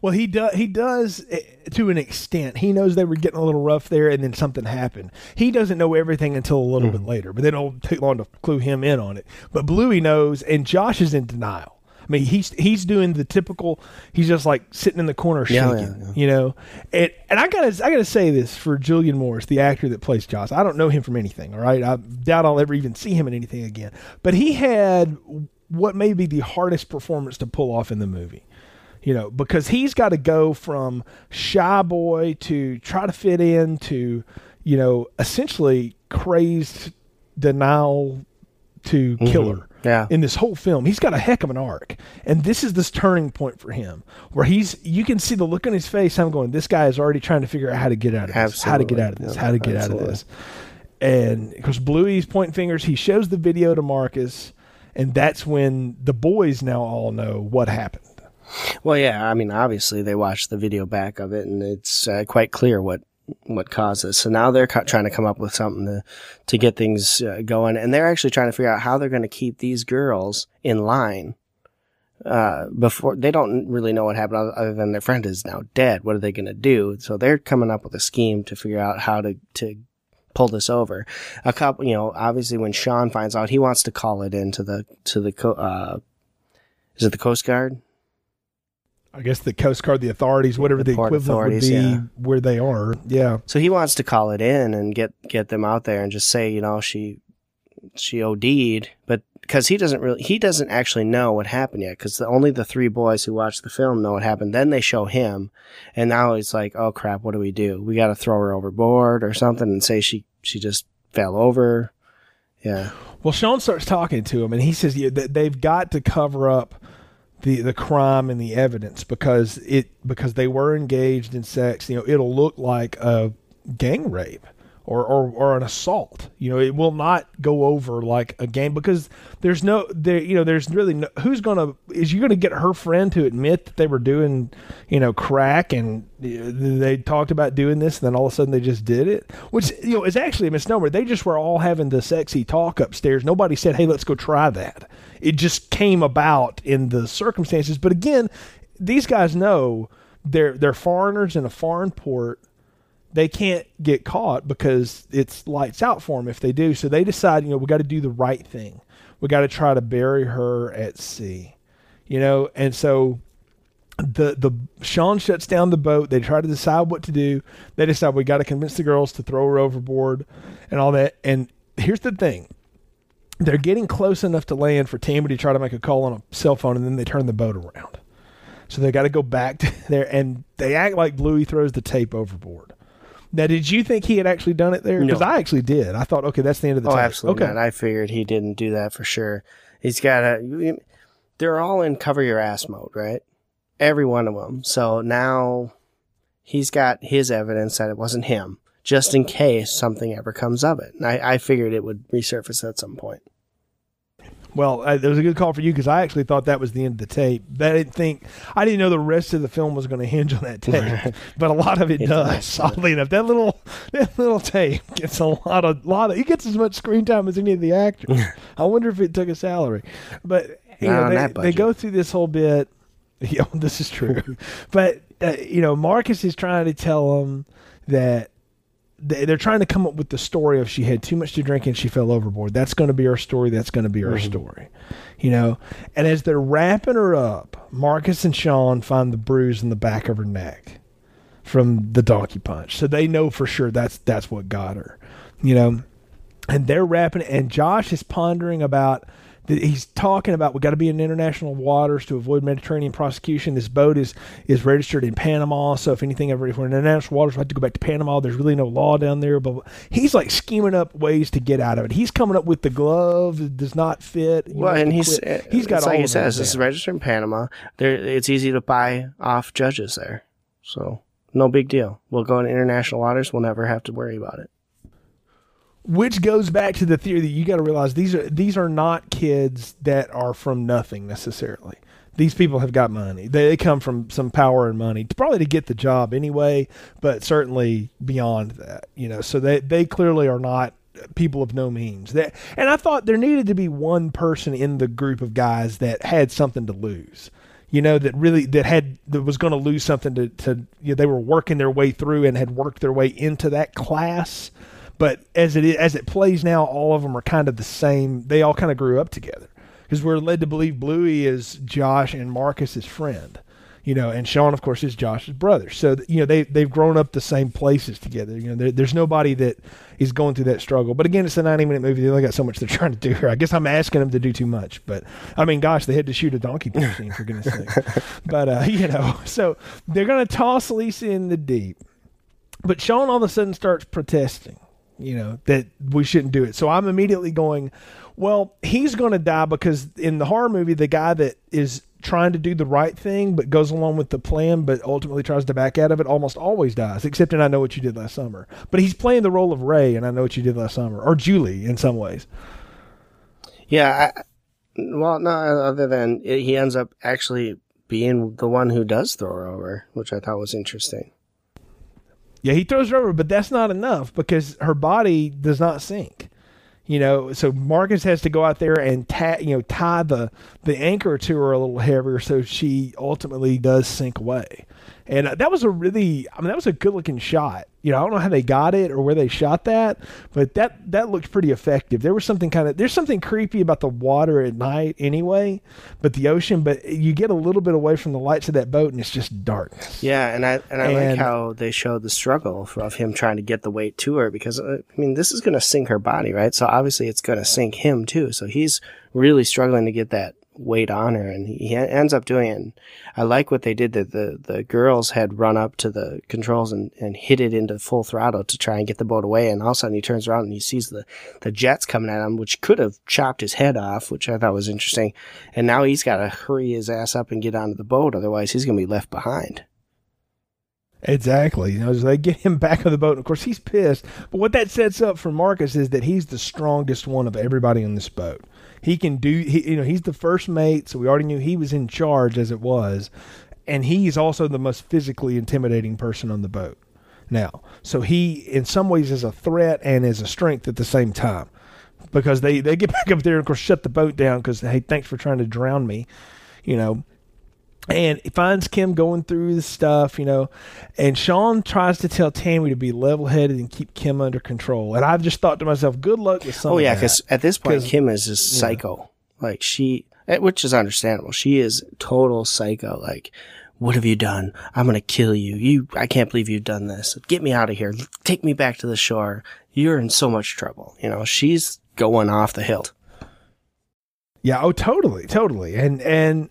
Well, he does. He does eh, to an extent. He knows they were getting a little rough there, and then something happened. He doesn't know everything until a little bit later, but they don't take long to clue him in on it. But Bluey knows, and Josh is in denial. I mean, he's he's doing the typical. He's just like sitting in the corner Yeah, shaking, yeah, yeah. you know. And and I gotta I gotta say this for Julian Morris, the actor that plays Josh. I don't know him from anything. All right, I doubt I'll ever even see him in anything again. But he had what may be the hardest performance to pull off in the movie you know, because he's got to go from shy boy to try to fit in to, you know, essentially crazed denial to mm-hmm. killer. Yeah. In this whole film, he's got a heck of an arc, and this is this turning point for him, where he's you can see the look on his face. I'm going, this guy is already trying to figure out how to get out of this, how to get out of this, how to get absolutely. out of this. And because Bluey's pointing fingers, he shows the video to Marcus, and that's when the boys now all know what happened. Well, yeah, I mean, obviously they watched the video back of it, and it's uh, quite clear what what caused this. So now they're trying to come up with something to to get things uh, going, and they're actually trying to figure out how they're going to keep these girls in line. Uh, before they don't really know what happened other- other than their friend is now dead. What are they going to do? So they're coming up with a scheme to figure out how to to pull this over. A couple, you know, obviously when Sean finds out, he wants to call it into the to the co- uh, is it the Coast Guard? I guess the Coast Guard, the authorities, whatever the, The equivalent would be yeah. where they are. Yeah. So he wants to call it in and get get them out there and just say, you know, she she OD'd, but because he doesn't really he doesn't actually know what happened yet because the, only the three boys who watched the film know what happened. Then they show him, and now he's like, oh crap, what do we do? We got to throw her overboard or something and say she she just fell over. Yeah, Well, Sean starts talking to him, and he says yeah, they've got to cover up the the crime and the evidence because it because they were engaged in sex. You know, it'll look like a gang rape or or, or an assault. You know, it will not go over like a game because there's no there. You know, there's really no who's gonna is you gonna get her friend to admit that they were doing you know crack and they talked about doing this and then all of a sudden they just did it? Which you know is actually a misnomer. They just were all having the sexy talk upstairs. Nobody said hey let's go try that. It just came about in the circumstances. But again these guys know they're they're foreigners in a foreign port they can't get caught because it's lights out for them if they do so they decide you know we got to do the right thing we got to try to bury her at sea you know and so the the Sean shuts down the boat. They try to decide what to do. They decide we got to convince the girls to throw her overboard and all that. And here's the thing: they're getting close enough to land for Tammy to try to make a call on a cell phone, and then they turn the boat around. So they got to go back <laughs> there, and they act like Bluey throws the tape overboard. Now, did you think he had actually done it there? Because No. I actually did. I thought, okay, that's the end of the oh, tape. absolutely okay. not. I figured he didn't do that for sure. He's got a. They're all in cover your ass mode, right? Every one of them. So now he's got his evidence that it wasn't him, just in case something ever comes of it. And I, I figured it would resurface at some point. Well, uh, it was a good call for you because I actually thought that was the end of the tape. I didn't think I didn't know the rest of the film was going to hinge on that <laughs> tape, but a lot of it It does. Oddly enough, that little that little tape gets a lot of lot of. He gets as much screen time as any of the actors. <laughs> I wonder if it took a salary, but you Not know they, they go through this whole bit. <laughs> Yeah, this is true, but uh, you know Marcus is trying to tell them that they're trying to come up with the story of she had too much to drink and she fell overboard. That's going to be our story. That's going to be our story, you know. And as they're wrapping her up, Marcus and Sean find the bruise in the back of her neck from the donkey punch, so they know for sure that's that's what got her, you know. And they're wrapping, and Josh is pondering about. He's talking about we got to be in international waters to avoid Mediterranean prosecution. This boat is is registered in Panama, so if anything ever if we're in international waters, we have to go back to Panama. There's really no law down there. But he's like scheming up ways to get out of it. He's coming up with the glove that does not fit. Well, and he's quit. uh, he's got like he says, this is registered in Panama. There, it's easy to buy off judges there, so no big deal. We'll go in international waters. We'll never have to worry about it. Which goes back to the theory that you got to realize these are these are not kids that are from nothing necessarily. These people have got money. They, they come from some power and money, probably to get the job anyway, but certainly beyond that. You know, so they they clearly are not people of no means. That and I thought there needed to be one person in the group of guys that had something to lose. You know that really that had that was going to lose something to to you know, they were working their way through and had worked their way into that class but as it as it plays now, all of them are kind of the same. They all kind of grew up together because we're led to believe Bluey is Josh and Marcus's friend, you know, and Sean, of course, is Josh's brother. So you know they they've grown up the same places together. You know, there, there's nobody that is going through that struggle. But again, it's a 90 minute movie. They only got so much they're <laughs> trying to do here. I guess I'm asking them to do too much, but I mean, gosh, they had to shoot a donkey <laughs> scene for goodness sake. But uh, <laughs> you know, so they're gonna toss Lisa in the deep. But Sean all of a sudden starts protesting, you know, that we shouldn't do it. So I'm immediately going, well, he's going to die because in the horror movie, the guy that is trying to do the right thing but goes along with the plan but ultimately tries to back out of it almost always dies except in I know what you did last summer but he's playing the role of Ray and I know what you did last summer or Julie in some ways Yeah. I, well, no. Other than it, he ends up actually being the one who does throw her over, which I thought was interesting. Yeah, he throws her over, but that's not enough because her body does not sink. You know, so Marcus has to go out there and ta- you know tie the the anchor to her a little heavier, so she ultimately does sink away. And that was a really, I mean, that was a good looking shot. You know, I don't know how they got it or where they shot that, but that that looked pretty effective. There was something kind of there's something creepy about the water at night anyway, but the ocean. But you get a little bit away from the lights of that boat and it's just darkness. Yeah, and I and I like how they showed the struggle of him trying to get the weight to her because uh, I mean this is going to sink her body, right? So obviously it's going to sink him too. So he's really struggling to get that weight on her, and he ends up doing it. And I like what they did that the the girls had run up to the controls and and hit it into full throttle to try and get the boat away, and all of a sudden he turns around and he sees the the jets coming at him, which could have chopped his head off, which I thought was interesting. And now he's got to hurry his ass up and get onto the boat, otherwise he's going to be left behind. Exactly. You know, so they get him back on the boat. And Of course, he's pissed. But what that sets up for Marcus is that he's the strongest one of everybody on this boat. He can do. He, you know, he's the first mate, so we already knew he was in charge as it was, and he's also the most physically intimidating person on the boat. Now, so he, in some ways, is a threat and is a strength at the same time, because they they get <laughs> back up there and of course shut the boat down because hey, thanks for trying to drown me, you know and he finds Kim going through the stuff, you know, and Sean tries to tell Tammy to be level headed and keep Kim under control. And I've just thought to myself, good luck with some. Oh yeah, because at this point, Kim is just psycho. Like she, eh, which is understandable. She is total psycho. Like, what have you done? I'm gonna kill you. You, I can't believe you've done this. Get me out of here. Take me back to the shore. You're in so much trouble. You know, she's going off the hilt. Yeah, oh, totally, totally. And and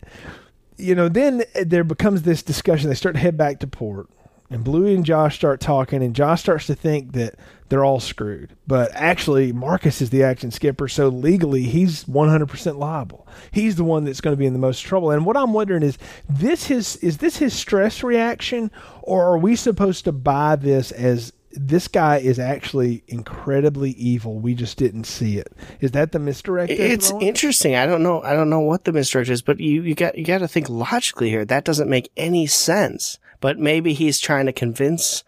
you know, then eh, there becomes this discussion. They start to head back to port, and Bluey and Josh start talking, and Josh starts to think that they're all screwed. But actually, Marcus is the action skipper, so legally he's 100% liable. He's the one that's going to be in the most trouble. And what I'm wondering is this his is this his stress reaction, or are we supposed to buy this as this guy is actually incredibly evil. We just didn't see it. Is that the misdirect? It's interesting. I don't know. I don't know what the misdirect is, but you, you got, you got to think logically here. That doesn't make any sense. But maybe he's trying to convince,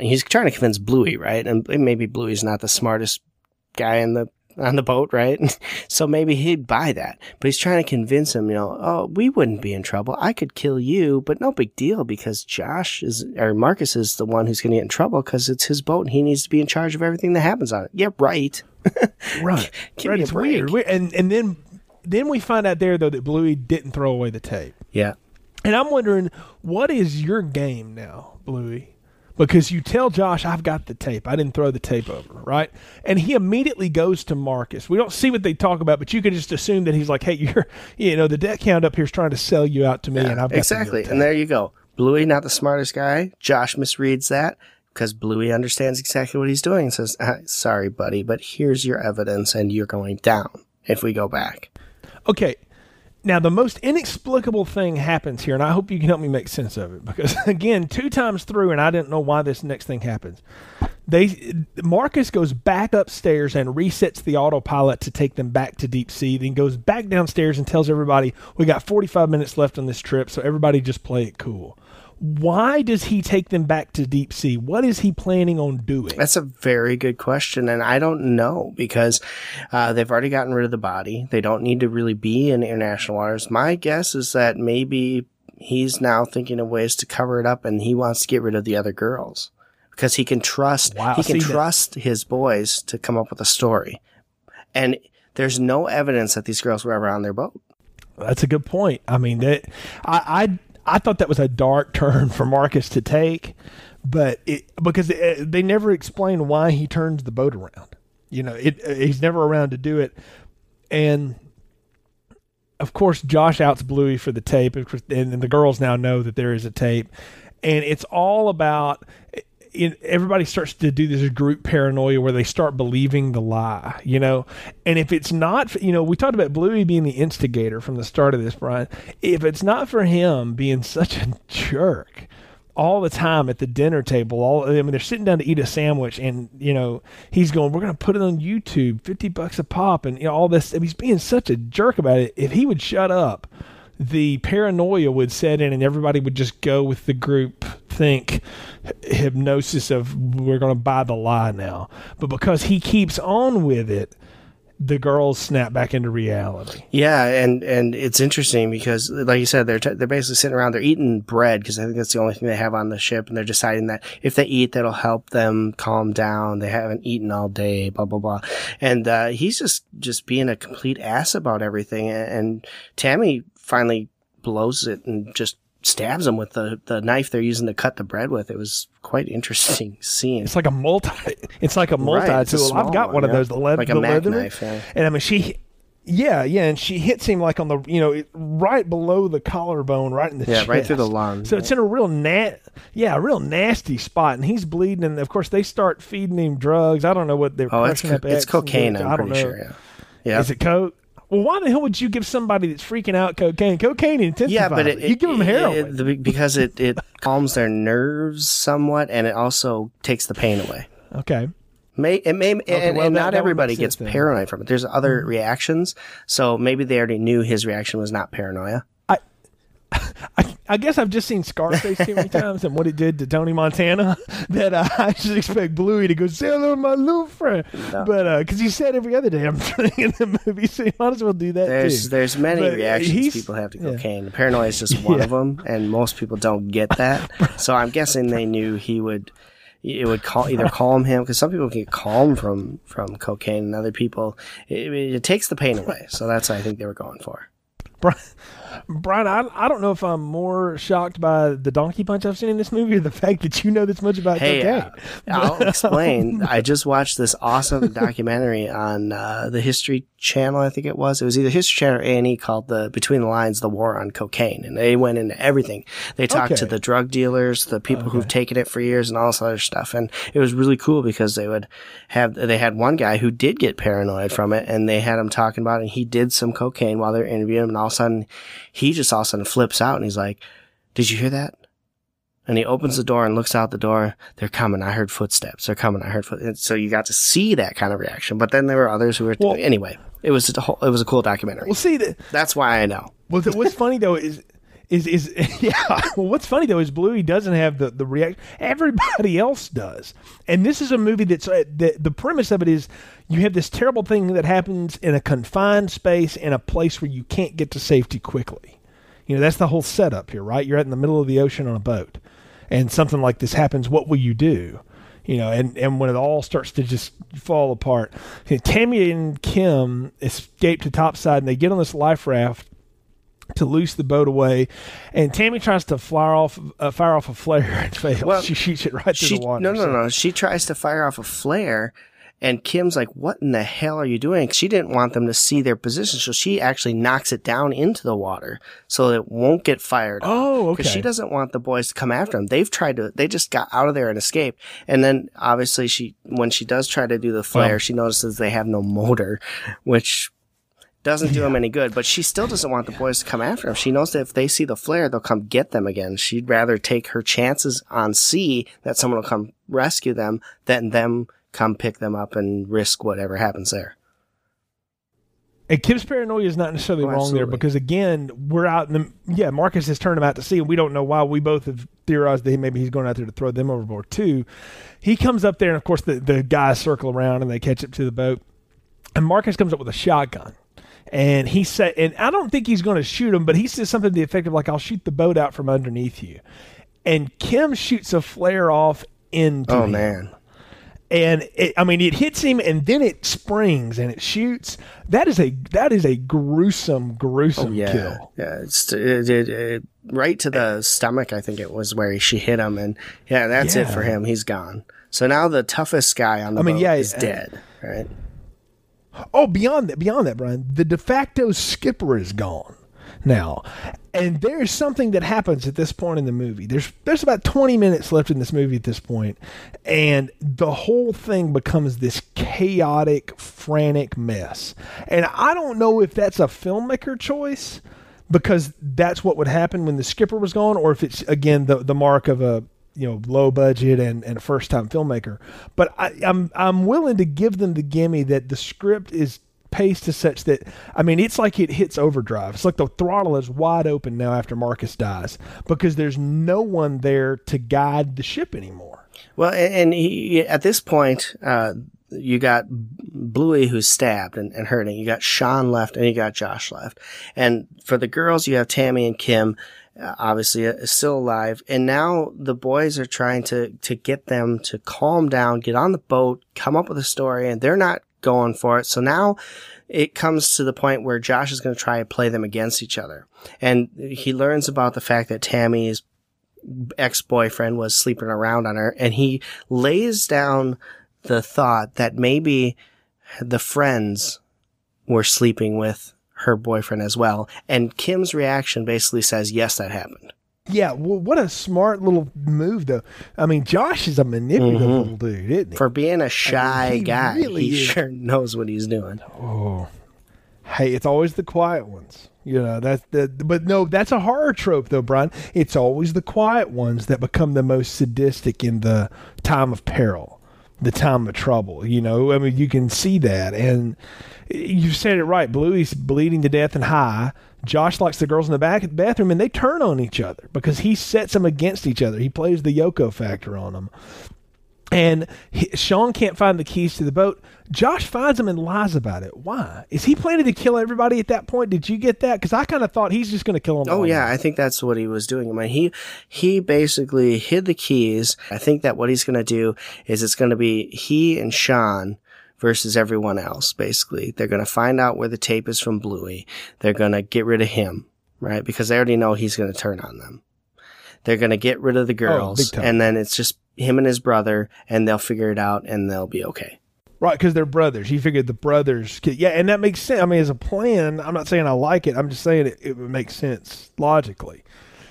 he's trying to convince Bluey, right? And maybe Bluey's not the smartest guy in the, on the boat, right? <laughs> so maybe he'd buy that. But he's trying to convince him, you know, oh, we wouldn't be in trouble. I could kill you, but no big deal because Josh is, or Marcus is the one who's going to get in trouble because it's his boat and he needs to be in charge of everything that happens on it. Yeah, right. <laughs> Right. Right. me a It's weird. break. We- And and then then we find out there though that Bluey didn't throw away the tape. Yeah. And I'm wondering what is your game now, Bluey? Because you tell Josh, I've got the tape. I didn't throw the tape over, right? And he immediately goes to Marcus. We don't see what they talk about, but you could just assume that he's like, "Hey, <laughs> you're, you know, the deck count up here is trying to sell you out to me, and I've got exactly. The And there you go. Bluey, not the smartest guy. Josh misreads that because Bluey understands exactly what he's doing and says, uh, "Sorry, buddy, but here's your evidence, and you're going down if we go back." Okay. Now, the most inexplicable thing happens here, and I hope you can help me make sense of it because, <laughs> again, two times through, and I didn't know why this next thing happens. They Marcus goes back upstairs and resets the autopilot to take them back to deep sea. Then goes back downstairs and tells everybody we got 45 minutes left on this trip, so everybody just play it cool. Why does he take them back to deep sea? What is he planning on doing? That's a very good question, and I don't know because uh, they've already gotten rid of the body. They don't need to really be in international waters. My guess is that maybe he's now thinking of ways to cover it up, and he wants to get rid of the other girls because he can trust Wow, he can see that- trust his boys to come up with a story, and there's no evidence that these girls were ever on their boat. That's a good point. I mean, that I, I thought that was a dark turn <laughs> for Marcus to take, but it because it, they never explain why he turns the boat around. You know, it uh, he's never around to do it, and of course Josh outs Bluey for the tape, and, and the girls now know that there is a tape, and it's all about. Everybody starts to do this group paranoia where they start believing the lie, you know. And if it's not, you know, we talked about Bluey being the instigator from the start of this, Brian. If it's not for him being such a jerk all the time at the dinner table, all I mean, they're sitting down to eat a sandwich, and you know, he's going, "We're going to put it on YouTube, fifty bucks a pop," and you know, all this. And he's being such a jerk about it. If he would shut up, the paranoia would set in, and everybody would just go with the group think hypnosis of we're going to buy the lie now, but because he keeps on with it, the girls snap back into reality. Yeah, and and it's interesting because, like you said, they're t- they're basically sitting around, they're eating bread because I think that's the only thing they have on the ship, and they're deciding that if they eat, that'll help them calm down. They haven't eaten all day, blah blah blah, and uh, he's just just being a complete ass about everything, and, and Tammy finally blows it and just stabs him with the the knife they're using to cut the bread with. It was quite interesting <laughs> scene. It's like a multi. It's like a multi Right, tool. I've got one, one, of those. The leather, Like a the Mac leather knife, yeah. And I mean, she, yeah, yeah, and she hits him like on the, you know, right below the collarbone, right in the Yeah, right through the chest. lung. So it's in a real nat, yeah, a real nasty spot, and he's bleeding. And of course, they start feeding him drugs. I don't know what they're. Oh, it's co- it's cocaine. I'm I don't pretty know. sure. Yeah. Yeah. Is it coke? Well, why the hell would you give somebody that's freaking out cocaine? Cocaine intensifies Yeah, but it, you give them heroin. it- the- because it, it <laughs> calms their nerves somewhat, and it also takes the pain away. okay. May it may and, well, and that- that not would everybody gets then. paranoid from it. There's other mm-hmm. reactions, so maybe they already knew his reaction was not paranoia. I, <laughs> I guess I've just seen Scarface too many <laughs> times and what it did to Tony Montana <laughs> that uh, I just expect Bluey to go say hello to my little friend. But because he said every other day <laughs> I'm in the movie, so you might as well do that There's too. there's many But reactions people have to yeah. cocaine. Paranoia is just one Yeah. of them, and most people don't get that. so I'm guessing they knew he would. It would call, either calm him because some people get calm from from cocaine, and other people it, it takes the pain away. So that's what I think they were going for. Brian, Brian I, I don't know if I'm more shocked by the donkey punch I've seen in this movie or the <laughs> fact that you know this much about Hey, cocaine. uh, I'll <laughs> explain. I just watched this awesome documentary on uh, the History Channel. I think it was. It was either History Channel or A and E called the Between the Lines: The War on Cocaine, and they went into everything. They talked to the drug dealers, the people who've taken it for years, and all this other stuff. And it was really cool because they would have. They had one guy who did get paranoid from it, and they had him talking about it. And he did some cocaine while they're interviewing him, and all of a sudden, he just all of a sudden flips out, and he's like, "Did you hear that?" And he opens the door and looks out the door. They're coming. I heard footsteps. They're coming. I heard foot. and So you got to see that kind of reaction. But then there were others who were. Well- anyway, it was a whole, it was a cool documentary. Well, see, the, That's why I know. Well, what's funny though is is is <laughs> yeah. Well, what's funny though is Bluey doesn't have the the reaction. Everybody else does, and this is a movie that's uh, the the premise of it is you have this terrible thing that happens in a confined space in a place where you can't get to safety quickly. You know that's the whole setup here, right? You're out in the middle of the ocean on a boat, and something like this happens. What will you do? you know, and, and when it all starts to just fall apart, Tammy and Kim escape to topside and they get on this life raft to loose the boat away, and Tammy tries to fire off uh, fire off a flare and <laughs> fails. Well, she shoots it right through She, the water. no, no, so- no. She tries to fire off a flare, and Kim's like, "What in the hell are you doing?" She didn't want them to see their position, so she actually knocks it down into the water so it won't get fired. Oh, Because okay. she doesn't want the boys to come after them. They've tried to. They just got out of there and escaped. And then obviously she, when she does try to do the flare, Well- she notices they have no motor, which doesn't do them any good. But she still doesn't want the boys to come after him. She knows that if they see the flare, they'll come get them again. She'd rather take her chances on sea that someone will come rescue them than them come pick them up and risk whatever happens there. And Kim's paranoia is not necessarily Oh, wrong there because again, we're out in the yeah. Marcus has turned him out to sea, and we don't know why. We both have theorized that he, maybe he's going out there to throw them overboard too. He comes up there, and of course the the guys circle around and they catch up to the boat. And Marcus comes up with a shotgun, and he said, and I don't think he's going to shoot him, but he says something to the effect of like, "I'll shoot the boat out from underneath you." And Kim shoots a flare off into Oh him man. and it, I mean it hits him and then it springs and it shoots. That is a that is a gruesome gruesome Oh, Yeah, kill. yeah, it's it, it, right to the stomach. I think it was where she hit him, and yeah, that's it for him. He's gone. So now the toughest guy on the I mean, boat yeah, is uh, dead. Right? Oh, beyond that, beyond that, Brian, the de facto skipper is gone now, and there's something that happens at this point in the movie. There's there's about 20 minutes left in this movie at this point, and the whole thing becomes this chaotic, frantic mess. And I don't know if that's a filmmaker choice because that's what would happen when the skipper was gone, or if it's again the the mark of a you know low budget and, and first time filmmaker. But I, I'm I'm willing to give them the gimme that the script is paced as such that I mean, it's like it hits overdrive. It's like the throttle is wide open now after Marcus dies because there's no one there to guide the ship anymore. Well, and, he, at this point, uh, you got Bluey who's stabbed and, and hurting. You got Sean left, and you got Josh left. And for the girls, you have Tammy and Kim, Uh, obviously uh, is still alive. And now the boys are trying to to get them to calm down, get on the boat, come up with a story, and they're not going for it. So now it comes to the point where Josh is going to try and play them against each other. And he learns about the fact that Tammy's ex-boyfriend was sleeping around on her and he lays down the thought that maybe the friends were sleeping with her boyfriend as well. And Kim's reaction basically says, yes, that happened. Yeah, well, what a smart little move, though. I mean, Josh is a manipulative Mhm. little dude, isn't he? For being a shy he guy, really he is. sure knows what he's doing. Oh, hey, it's always the quiet ones. You know that's the. But no, that's a horror trope, though, Brian. It's always the quiet ones that become the most sadistic in the time of peril, the time of trouble. You know, I mean, you can see that, and you said it right. Bluey's bleeding to death and high. Josh likes the girls in the back bathroom, and they turn on each other because he sets them against each other. He plays the Yoko factor on them. And he, Sean can't find the keys to the boat. Josh finds them and lies about it. Why? Is he planning to kill everybody at that point? Did you get that? Because I kind of thought he's just going to kill them. Oh all. yeah, I think that's what he was doing. I mean, he he basically hid the keys. I think that what he's going to do is it's going to be he and Sean versus everyone else. Basically, they're going to find out where the tape is from Bluey. They're going to get rid of him, right? Because they already know he's going to turn on them. They're going to get rid of the girls, Oh, and then it's just him and his brother, and they'll figure it out, and they'll be okay. Right, because they're brothers. He figured the brothers. Could, yeah, and that makes sense. I mean, as a plan, I'm not saying I like it. I'm just saying it, it would make sense logically.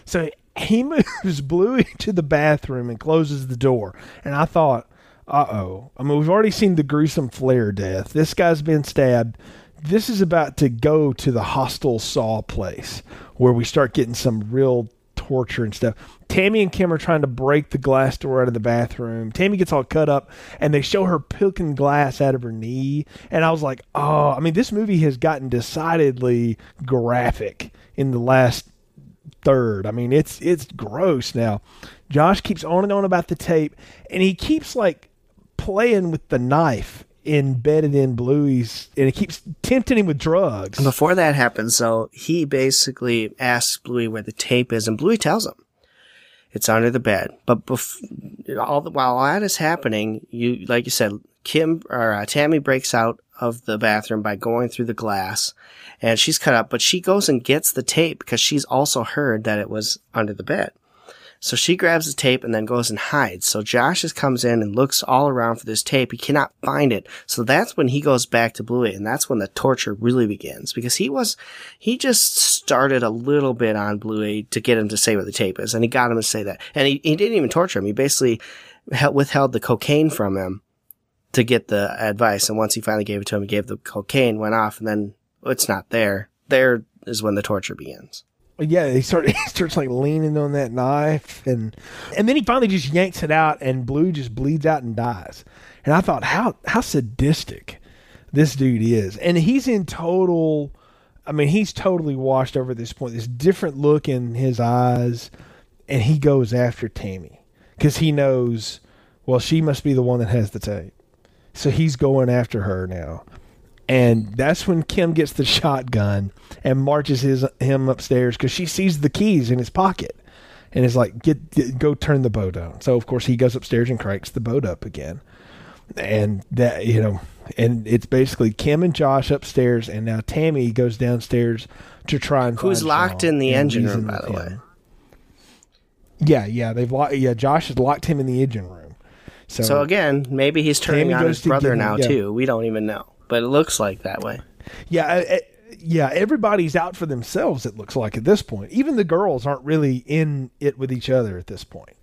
So he <laughs> moves Bluey <laughs> to the bathroom and closes the door. And I thought, uh oh. I mean, we've already seen the gruesome flare death. This guy's been stabbed. This is about to go to the Hostel Saw place where we start getting some real torture and stuff. Tammy and Kim are trying to break the glass door out of the bathroom. Tammy gets all cut up and they show her picking glass out of her knee. And I was like, oh, I mean, this movie has gotten decidedly graphic in the last third. I mean, it's it's gross now. Josh keeps on and on about the tape and he keeps like playing with the knife embedded in Bluey's and it keeps tempting him with drugs. Before that happens, though, he basically asks Bluey where the tape is, and Bluey tells him it's under the bed. But bef- all the, while that is happening, you like you said, Kim or uh, Tammy breaks out of the bathroom by going through the glass, and she's cut up. But she goes and gets the tape because she's also heard that it was under the bed. So she grabs the tape and then goes and hides. So Josh just comes in and looks all around for this tape. He cannot find it. So that's when he goes back to Bluey and that's when the torture really begins because he was, he just started a little bit on Bluey to get him to say where the tape is and he got him to say that. And he, he didn't even torture him. He basically withheld the cocaine from him to get the advice. And once he finally gave it to him, he gave the cocaine, went off and then it's not there. There is when the torture begins. Yeah, he started <laughs> he starts like leaning on that knife and and then he finally just yanks it out and Blue just bleeds out and dies. And I thought how how sadistic this dude is. And he's in total I mean, he's totally washed over at this point. This different look in his eyes and he goes after Tammy cuz he knows well she must be the one that has the tape. So he's going after her now. And that's when Kim gets the <laughs> shotgun and marches his him upstairs because she sees the keys in his pocket, and is like, get, get go turn the boat on." So of course he goes upstairs and cranks the boat up again, and that you know, and it's basically Kim and Josh upstairs, and now Tammy goes downstairs to try and Who's locked in the engine room, by the way. Yeah, yeah, they've locked. Yeah, Josh has locked him in the engine room. So, So again, maybe he's turning Tammy on his brother him, now yeah. too. We don't even know, but it looks like that way. Yeah, uh, yeah. Everybody's out for themselves. It looks like at this point. Even the girls aren't really in it with each other at this point.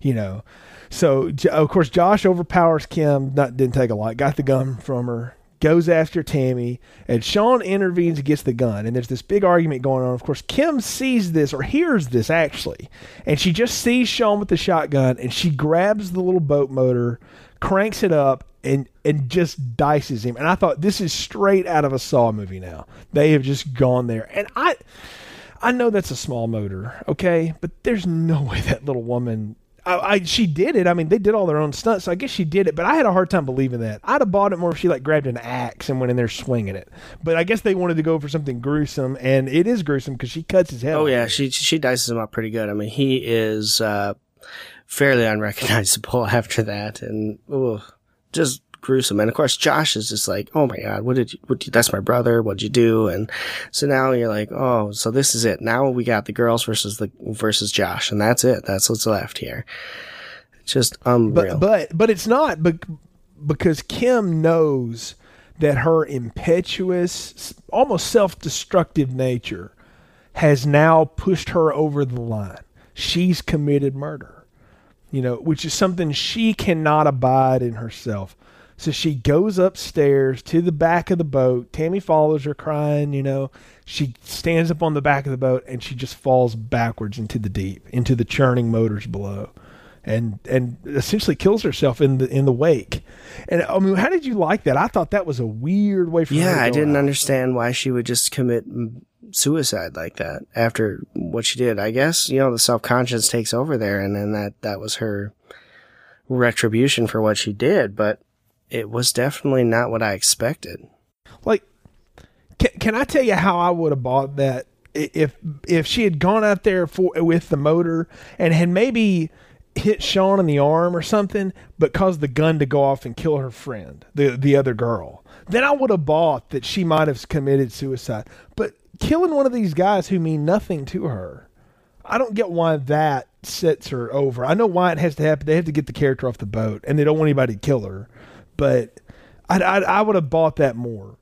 You know. So of course Josh overpowers Kim. Not didn't take a lot. Got the gun from her. Goes after Tammy, and Sean intervenes and gets the gun. And there's this big argument going on. Of course, Kim sees this or hears this actually, and she just sees Sean with the shotgun, and she grabs the little boat motor, cranks it up, and and just dices him. And I thought this is straight out of a Saw movie. Now they have just gone there, and I I know that's a small motor, okay, but there's no <laughs> way that little woman. I, I she did it. I mean, they did all their own stunts, so I guess she did it. But I had a hard time believing that. I'd have bought it more if she like grabbed an axe and went in there swinging it. But I guess they wanted to go for something gruesome, and it is gruesome because she cuts his head. Oh yeah, she she dices him up pretty good. I mean, he is uh, fairly unrecognizable <laughs> after that, and ooh, just gruesome. And of course, Josh is just like, "Oh my god, what did you? What that's my brother. What'd you do?" And so now you're like, "Oh, so this is it. Now we got the girls versus the versus Josh, and that's it. That's what's left here." Just unreal. but but but it's not bec- because Kim knows that her impetuous, almost self-destructive nature has now pushed her over the line. She's committed murder, you know, which is something she cannot abide in herself. So she goes upstairs to the back of the boat. Tammy follows her crying, you know. She stands up on the back of the boat and she just falls backwards into the deep, into the churning motors below. And and essentially kills herself in the in the wake. And I mean, how did you like that? I thought that was a weird way for her yeah, I didn't out. understand why she would just commit mm, suicide like that after what she did. I guess you know the self conscious takes over there, and then that that was her retribution for what she did. But it was definitely not what I expected. like can, can I tell you how I would have bought that if if she had gone out there for with the motor and had maybe hit Sean in the arm or something, but caused the gun to go off and kill her friend, the the other girl. Then I would have bought that she might have committed suicide. But killing one of these guys who mean nothing to her, I don't get why that sets her over. I know why it has to happen. They have to get the character off the boat, and they don't want anybody to kill her. But I, I, I would have bought that more.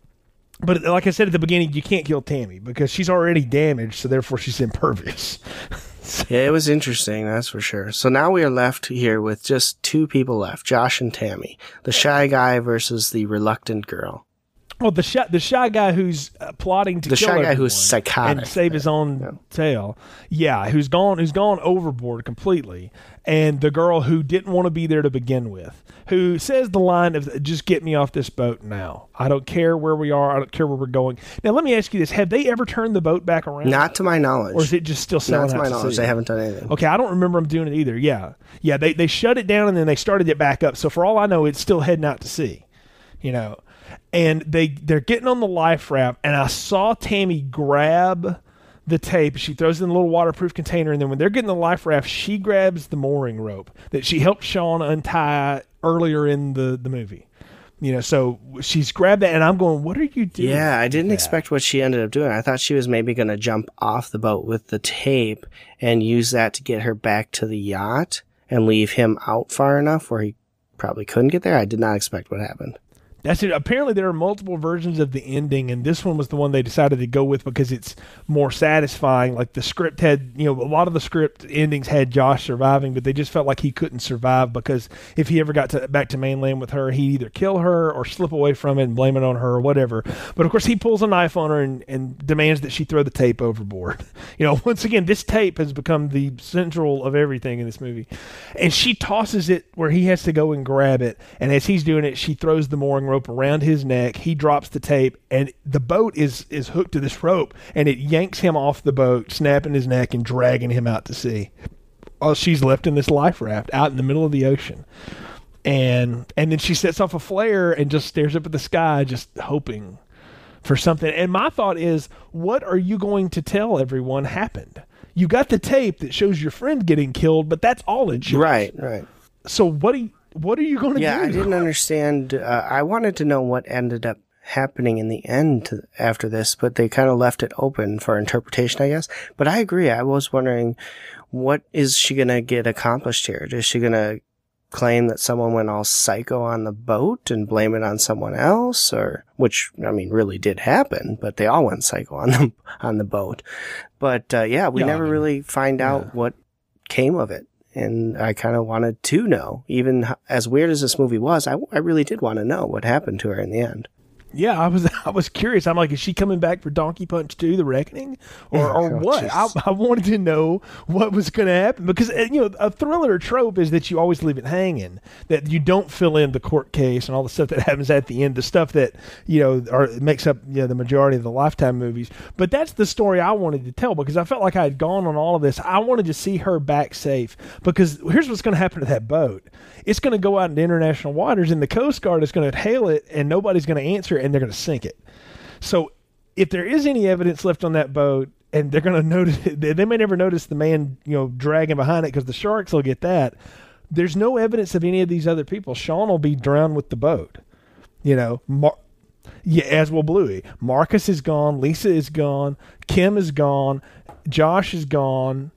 But like I said at the beginning, you can't kill Tammy because she's already damaged, so therefore she's impervious. <laughs> Yeah, it was interesting, that's for sure. So now we are left here with just two people left, Josh and Tammy, the shy guy versus the reluctant girl. Well, the shy, the shy guy who's uh, plotting to The kill shy guy who's psychotic. and save his own tail. Yeah, who's gone who's gone overboard completely, and the girl who didn't want to be there to begin with, who says the line of "Just get me off this boat now. I don't care where we are. I don't care where we're going." Now, let me ask you this: Have they ever turned the boat back around? Not to my knowledge. or is it just still sailing? Not to my to knowledge. They haven't done anything. Okay, I don't remember them doing it either. Yeah, yeah, they they shut it down and then they started it back up. So for all I know, it's still heading out to sea. You know, and they they're getting on the life raft, and I saw Tammy grab the tape. She throws it in a little waterproof container, and then when they're getting the life raft, she grabs the mooring rope that she helped Sean untie earlier in the the movie. You know, so she's grabbed that, and I'm going, "What are you doing?" Yeah, I didn't expect what she ended up doing. I thought she was maybe going to jump off the boat with the tape and use that to get her back to the yacht and leave him out far enough where he probably couldn't get there. I did not expect what happened. That's it. Apparently, there are multiple versions of the ending, and this one was the one they decided to go with because it's more satisfying. Like the script had, you know, a lot of the script endings had Josh surviving, but they just felt like he couldn't survive because if he ever got to, back to mainland with her, he'd either kill her or slip away from it and blame it on her or whatever. But of course, he pulls a knife on her and, and demands that she throw the tape overboard. <laughs> You know, <laughs> once again, this tape has become the central of everything in this movie, and she tosses it where he has to go and grab it. And as he's doing it, she throws the mooring rope around his neck. He drops the tape, and the boat is is hooked to this rope, and it yanks him off the boat, snapping his neck and dragging him out to sea. While she's left in this life raft out in the middle of the ocean, and and then she sets off a flare and just stares up at the sky, just hoping for something. And my thought is, what are you going to tell everyone happened? You got the tape that shows your friend getting killed, but that's all it shows. Right, right. So what do you, what are you going to Yeah, do? I didn't understand. Uh, I wanted to know what ended up happening in the end to, after this, but they kind of left it open for interpretation, I guess. But I agree. I was wondering, what is she going to get accomplished here? Is she going to claim that someone went all psycho on the boat and blame it on someone else or which I mean really did happen but they all went psycho on the on the boat but uh, yeah we Yeah, I never mean, really find out yeah. what came of it and I kind of wanted to know even as weird as this movie was I, I really did want to know what happened to her in the end Yeah, I was <laughs> I was curious. I'm like, is she coming back for Donkey Punch 2, The Reckoning, or or <laughs> Oh, what? I. I wanted to know what was going to happen because uh, you know a thriller trope is that you always leave it hanging, that you don't fill in the court case and all the stuff that <laughs> happens at the end, the stuff that you know are makes up you know the majority of the Lifetime movies. But that's the story I wanted to tell because I felt like I had gone on all of this. I wanted to see her back safe because here's what's going to happen to that boat. It's going to go out into international waters, and the Coast Guard is going to hail it, and nobody's going to answer, and they're going to sink it. So if there is any evidence left on that boat, and they're going <laughs> to notice, they may never notice the man, you know, dragging behind it because the sharks will get that. There's no evidence of any of these other people. Sean will be drowned with the boat. You know, Mar- yeah, as will Bluey. Marcus is gone. Lisa is gone. Kim is gone. Josh is gone.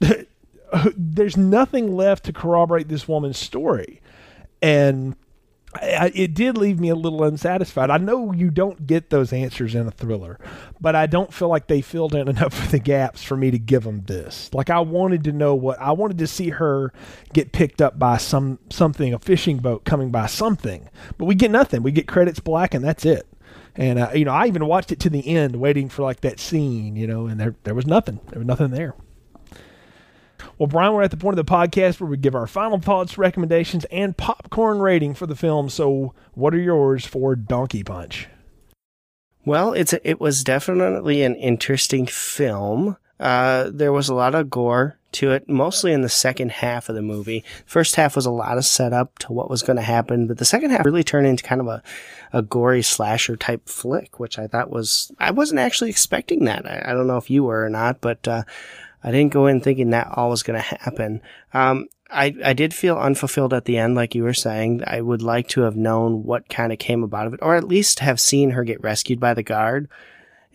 <laughs> There's nothing left to corroborate this woman's story, and I, it did leave me a little unsatisfied. I know you don't get those answers in a thriller, but I don't feel like they filled in <laughs> enough of the gaps for me to give them this. Like I wanted to know what I wanted to see her get picked up by some something, a fishing boat coming by something, but we get nothing. We get credits black, and that's it. And uh, you know, I even watched it to the end, waiting for like that scene, you know, and there there was nothing. There was nothing there. Well, Brian, we're at the point of the podcast where we give our final thoughts, recommendations, and popcorn rating for the film. So, what are yours for Donkey Punch? Well, it's it was definitely an interesting film. Uh, there was a lot of gore to it, mostly in the second half of the movie. First half was a lot of setup to what was going to happen, but the second half really turned into kind of a, a gory slasher type flick, which I thought was, I wasn't actually expecting that. I, I don't know if you were or not, but, uh, I didn't go in thinking that all was going to happen. Um, I, I did feel unfulfilled at the end, like you were saying. I would like to have known what kind of came about of it, or at least have seen her get rescued by the guard.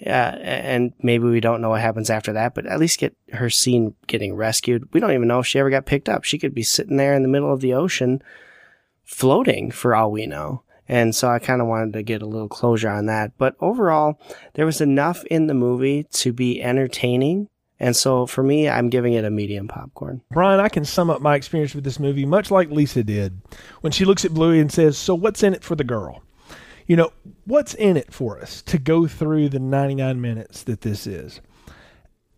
Uh, and maybe we don't know what happens after that, but at least get her seen getting rescued. We don't even know if she ever got picked up. She could be sitting there in the middle of the ocean, floating for all we know. And so I kind of wanted to get a little closure on that. But overall, there was enough in the movie to be entertaining. And so for me, I'm giving it a medium popcorn. Brian, I can sum up my experience with this movie much like Lisa did when she looks at Bluey and says, So, what's in it for the girl? You know, what's in it for us to go through the 99 minutes that this is?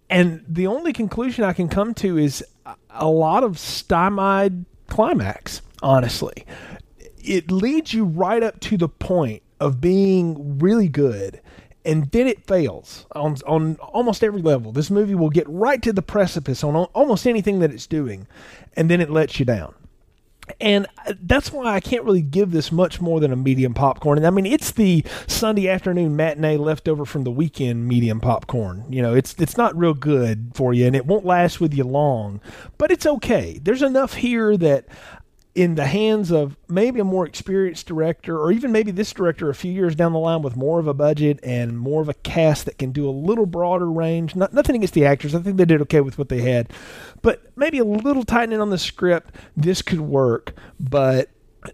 And the only conclusion I can come to is a- lot of stymied climax, honestly. It leads you right up to the point of being really good and then it fails on on almost every level. This movie will get right to the precipice on almost anything that it's doing and then it lets you down and uh, that's why I can't really give this much more than a medium popcorn. And I mean, it's the Sunday afternoon matinee leftover from the weekend medium popcorn. You know, it's it's not real good for you, and it won't last with you long, but it's okay. There's enough here that. In the hands of maybe a more experienced director, or even maybe this director a few years down the line with more of a budget and more of a cast that can do a little broader range. Not, nothing against the actors. I think they did okay with what they had. But maybe a little tightening on the script, this could work. But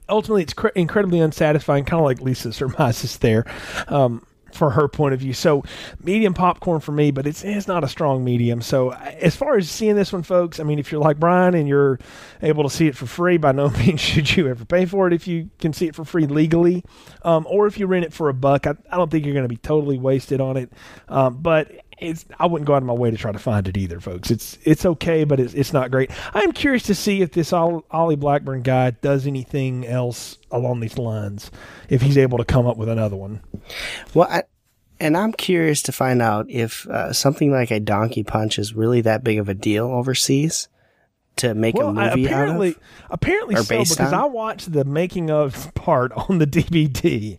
ultimately, it's cr- incredibly unsatisfying, kind of like Lisa surmises there. Um, for her point of view, so medium popcorn for me, but it's it's not a strong medium. So as far as seeing this one, folks, I mean, if you're like Brian and you're able to see it for free, by no <laughs> means should you ever pay for it if you can see it for free legally, um, or if you rent it for a buck. I, I don't think you're going to be totally wasted on it, um, but it's I wouldn't go out of my way to try to find it either, folks. It's it's okay, but it's it's not great. I'm curious to see if this Olly Blackburn guy does anything else along these lines, if he's able to come up with another one. Well, I, and I'm curious to find out if uh, something like a donkey punch is really that big of a deal overseas to make a Well, I- movie apparently, out of. apparently so because on? I watched the making of <laughs> part on the DVD,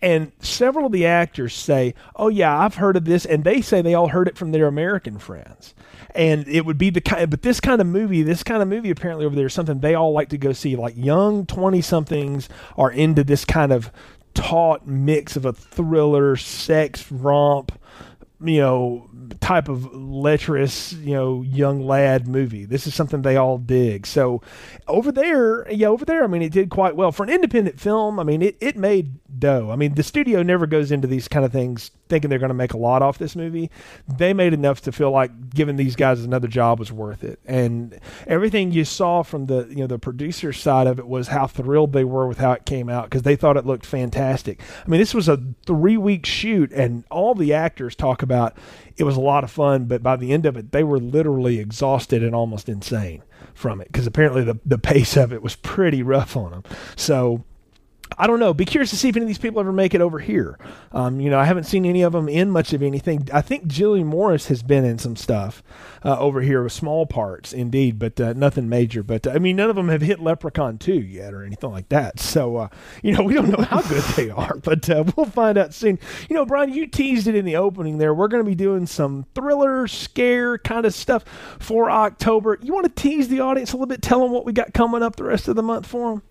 and several of the actors say, "Oh yeah, I've heard of this," and they say they all heard it from their American friends. And it would be the kind, but this kind of movie, this kind of movie, apparently over there is something they all like to go see. Like young twenty somethings are into this kind of taut mix of a thriller, sex romp, you know, type of lecherous, you know, young lad movie. This is something they all dig. So over there, yeah, over there, I mean, it did quite well for an independent film. I mean, it, it made dough. I mean, the studio never goes into these kind of things thinking they're going to make a lot off this movie. They made enough to feel like giving these guys another job was worth it. And everything you saw from the you know the producer side of it was how thrilled they were with how it came out because they thought it looked fantastic. I mean, this was a three week shoot, and all the actors talk about it was a lot of fun, but by the end of it, they were literally exhausted and almost insane from it because apparently the the pace of it was pretty rough on them. So I don't know. Be curious to see if any of these people ever make it over here. Um, you know, I haven't seen any of them in much of anything. I think Julian Morris has been in some stuff uh, over here with small parts, indeed, but uh, nothing major. But uh, I mean, none of them have hit Leprechaun 2 yet or anything like that. So, uh, you know, <laughs> we don't know how good they are, but uh, we'll find out soon. You know, Brian, you teased it in the opening there. We're going to be doing some thriller, scare kind of stuff for October. You want to tease the audience a little bit? Tell them what we got coming up the rest of the month for them?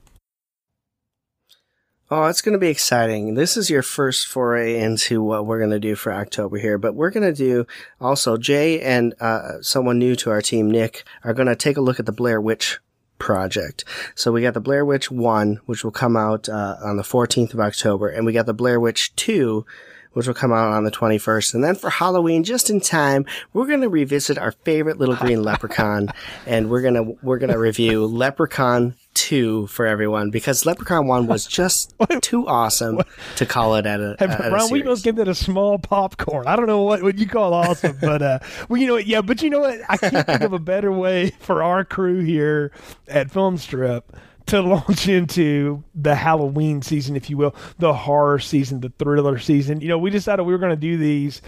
Oh, it's going to be exciting. This is your first foray into what we're going to do for October here, but we're going to do also Jay and uh, someone new to our team, Nick, are going to take a look at the Blair Witch project. So we got the Blair Witch 1, which will come out uh, on the 14th of October, and we got the Blair Witch 2, which will come out on the 21st. And then for Halloween, just in time, we're going to revisit our favorite little green <laughs> leprechaun and we're going to, we're going to review Leprechaun 2 for everyone because Leprechaun 1 was <laughs> just too awesome to call it at a, Hey, at a we both give that a small popcorn. I don't know what, what you call awesome, but uh, <laughs> well, you know what? Yeah, but you know what? I can't think of a better way for our crew here at Filmstrip to launch into the Halloween season, if you will, the horror season, the thriller season. You know, we decided we were going to do these.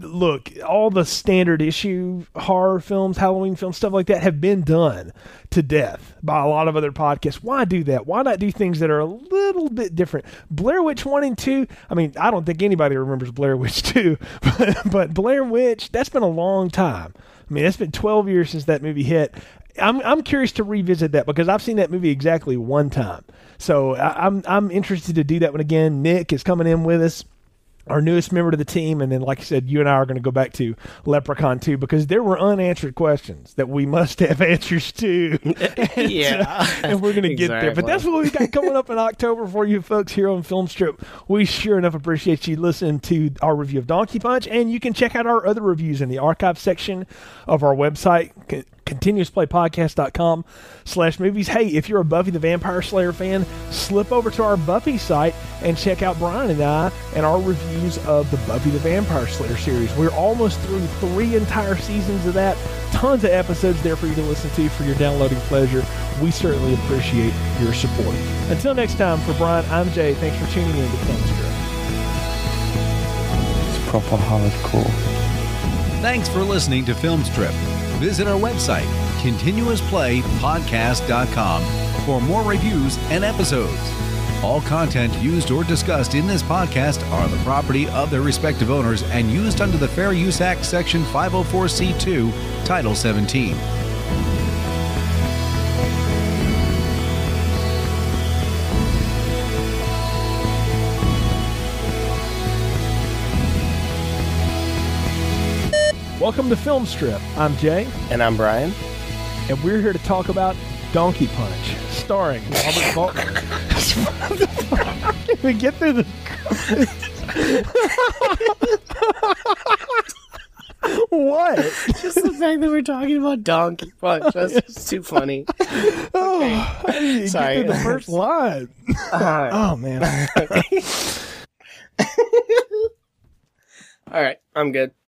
Look, all the standard issue horror films, Halloween films, stuff like that have been done to death by a lot of other podcasts. Why do that? Why not do things that are a little bit different? Blair Witch 1 and 2, I mean, I don't think anybody remembers Blair Witch <laughs> 2, but, but Blair Witch, that's been a long time. I mean, it's been 12 years since that movie hit. I'm I'm curious to revisit that because I've seen that movie exactly one time. So I, I'm I'm interested to do that one again. Nick is coming in with us our newest member to the team. And then, like I said, you and I are going to go back to Leprechaun 2 because there were unanswered questions that we must have <laughs> answers to. and, <laughs> Yeah. uh, and we're going to get there. But that's what we got coming up in October for you folks here on Film Strip. We sure enough appreciate you listening to our review of Donkey Punch. And you can check out our other reviews in the archive section of our website. C- continuousplaypodcast.com slash movies. Hey if you're a buffy the vampire slayer fan slip over to our buffy site and check out brian and i and our reviews of the buffy the vampire slayer series. We're almost through three entire seasons of that. Tons of episodes there for you to listen to for your downloading pleasure. We certainly appreciate your support. Until next time for brian i'm jay. Thanks for tuning in to film strip It's proper hardcore. Thanks for listening to Film Strip. Visit our website, continuousplaypodcast.com, for more reviews and episodes. All content used or discussed in this podcast are the property of their respective owners and used under the Fair Use Act, Section 504C2, Title 17. Welcome to film strip i'm jay And I'm Brian. and we're here to talk about Donkey Punch, starring Robert <laughs> Faulkner. Can we get through the? what? Just the fact that we're talking about Donkey Punch. That's too funny. <laughs> Oh, I Sorry. get the <laughs> first line. Oh man. All right, I'm good.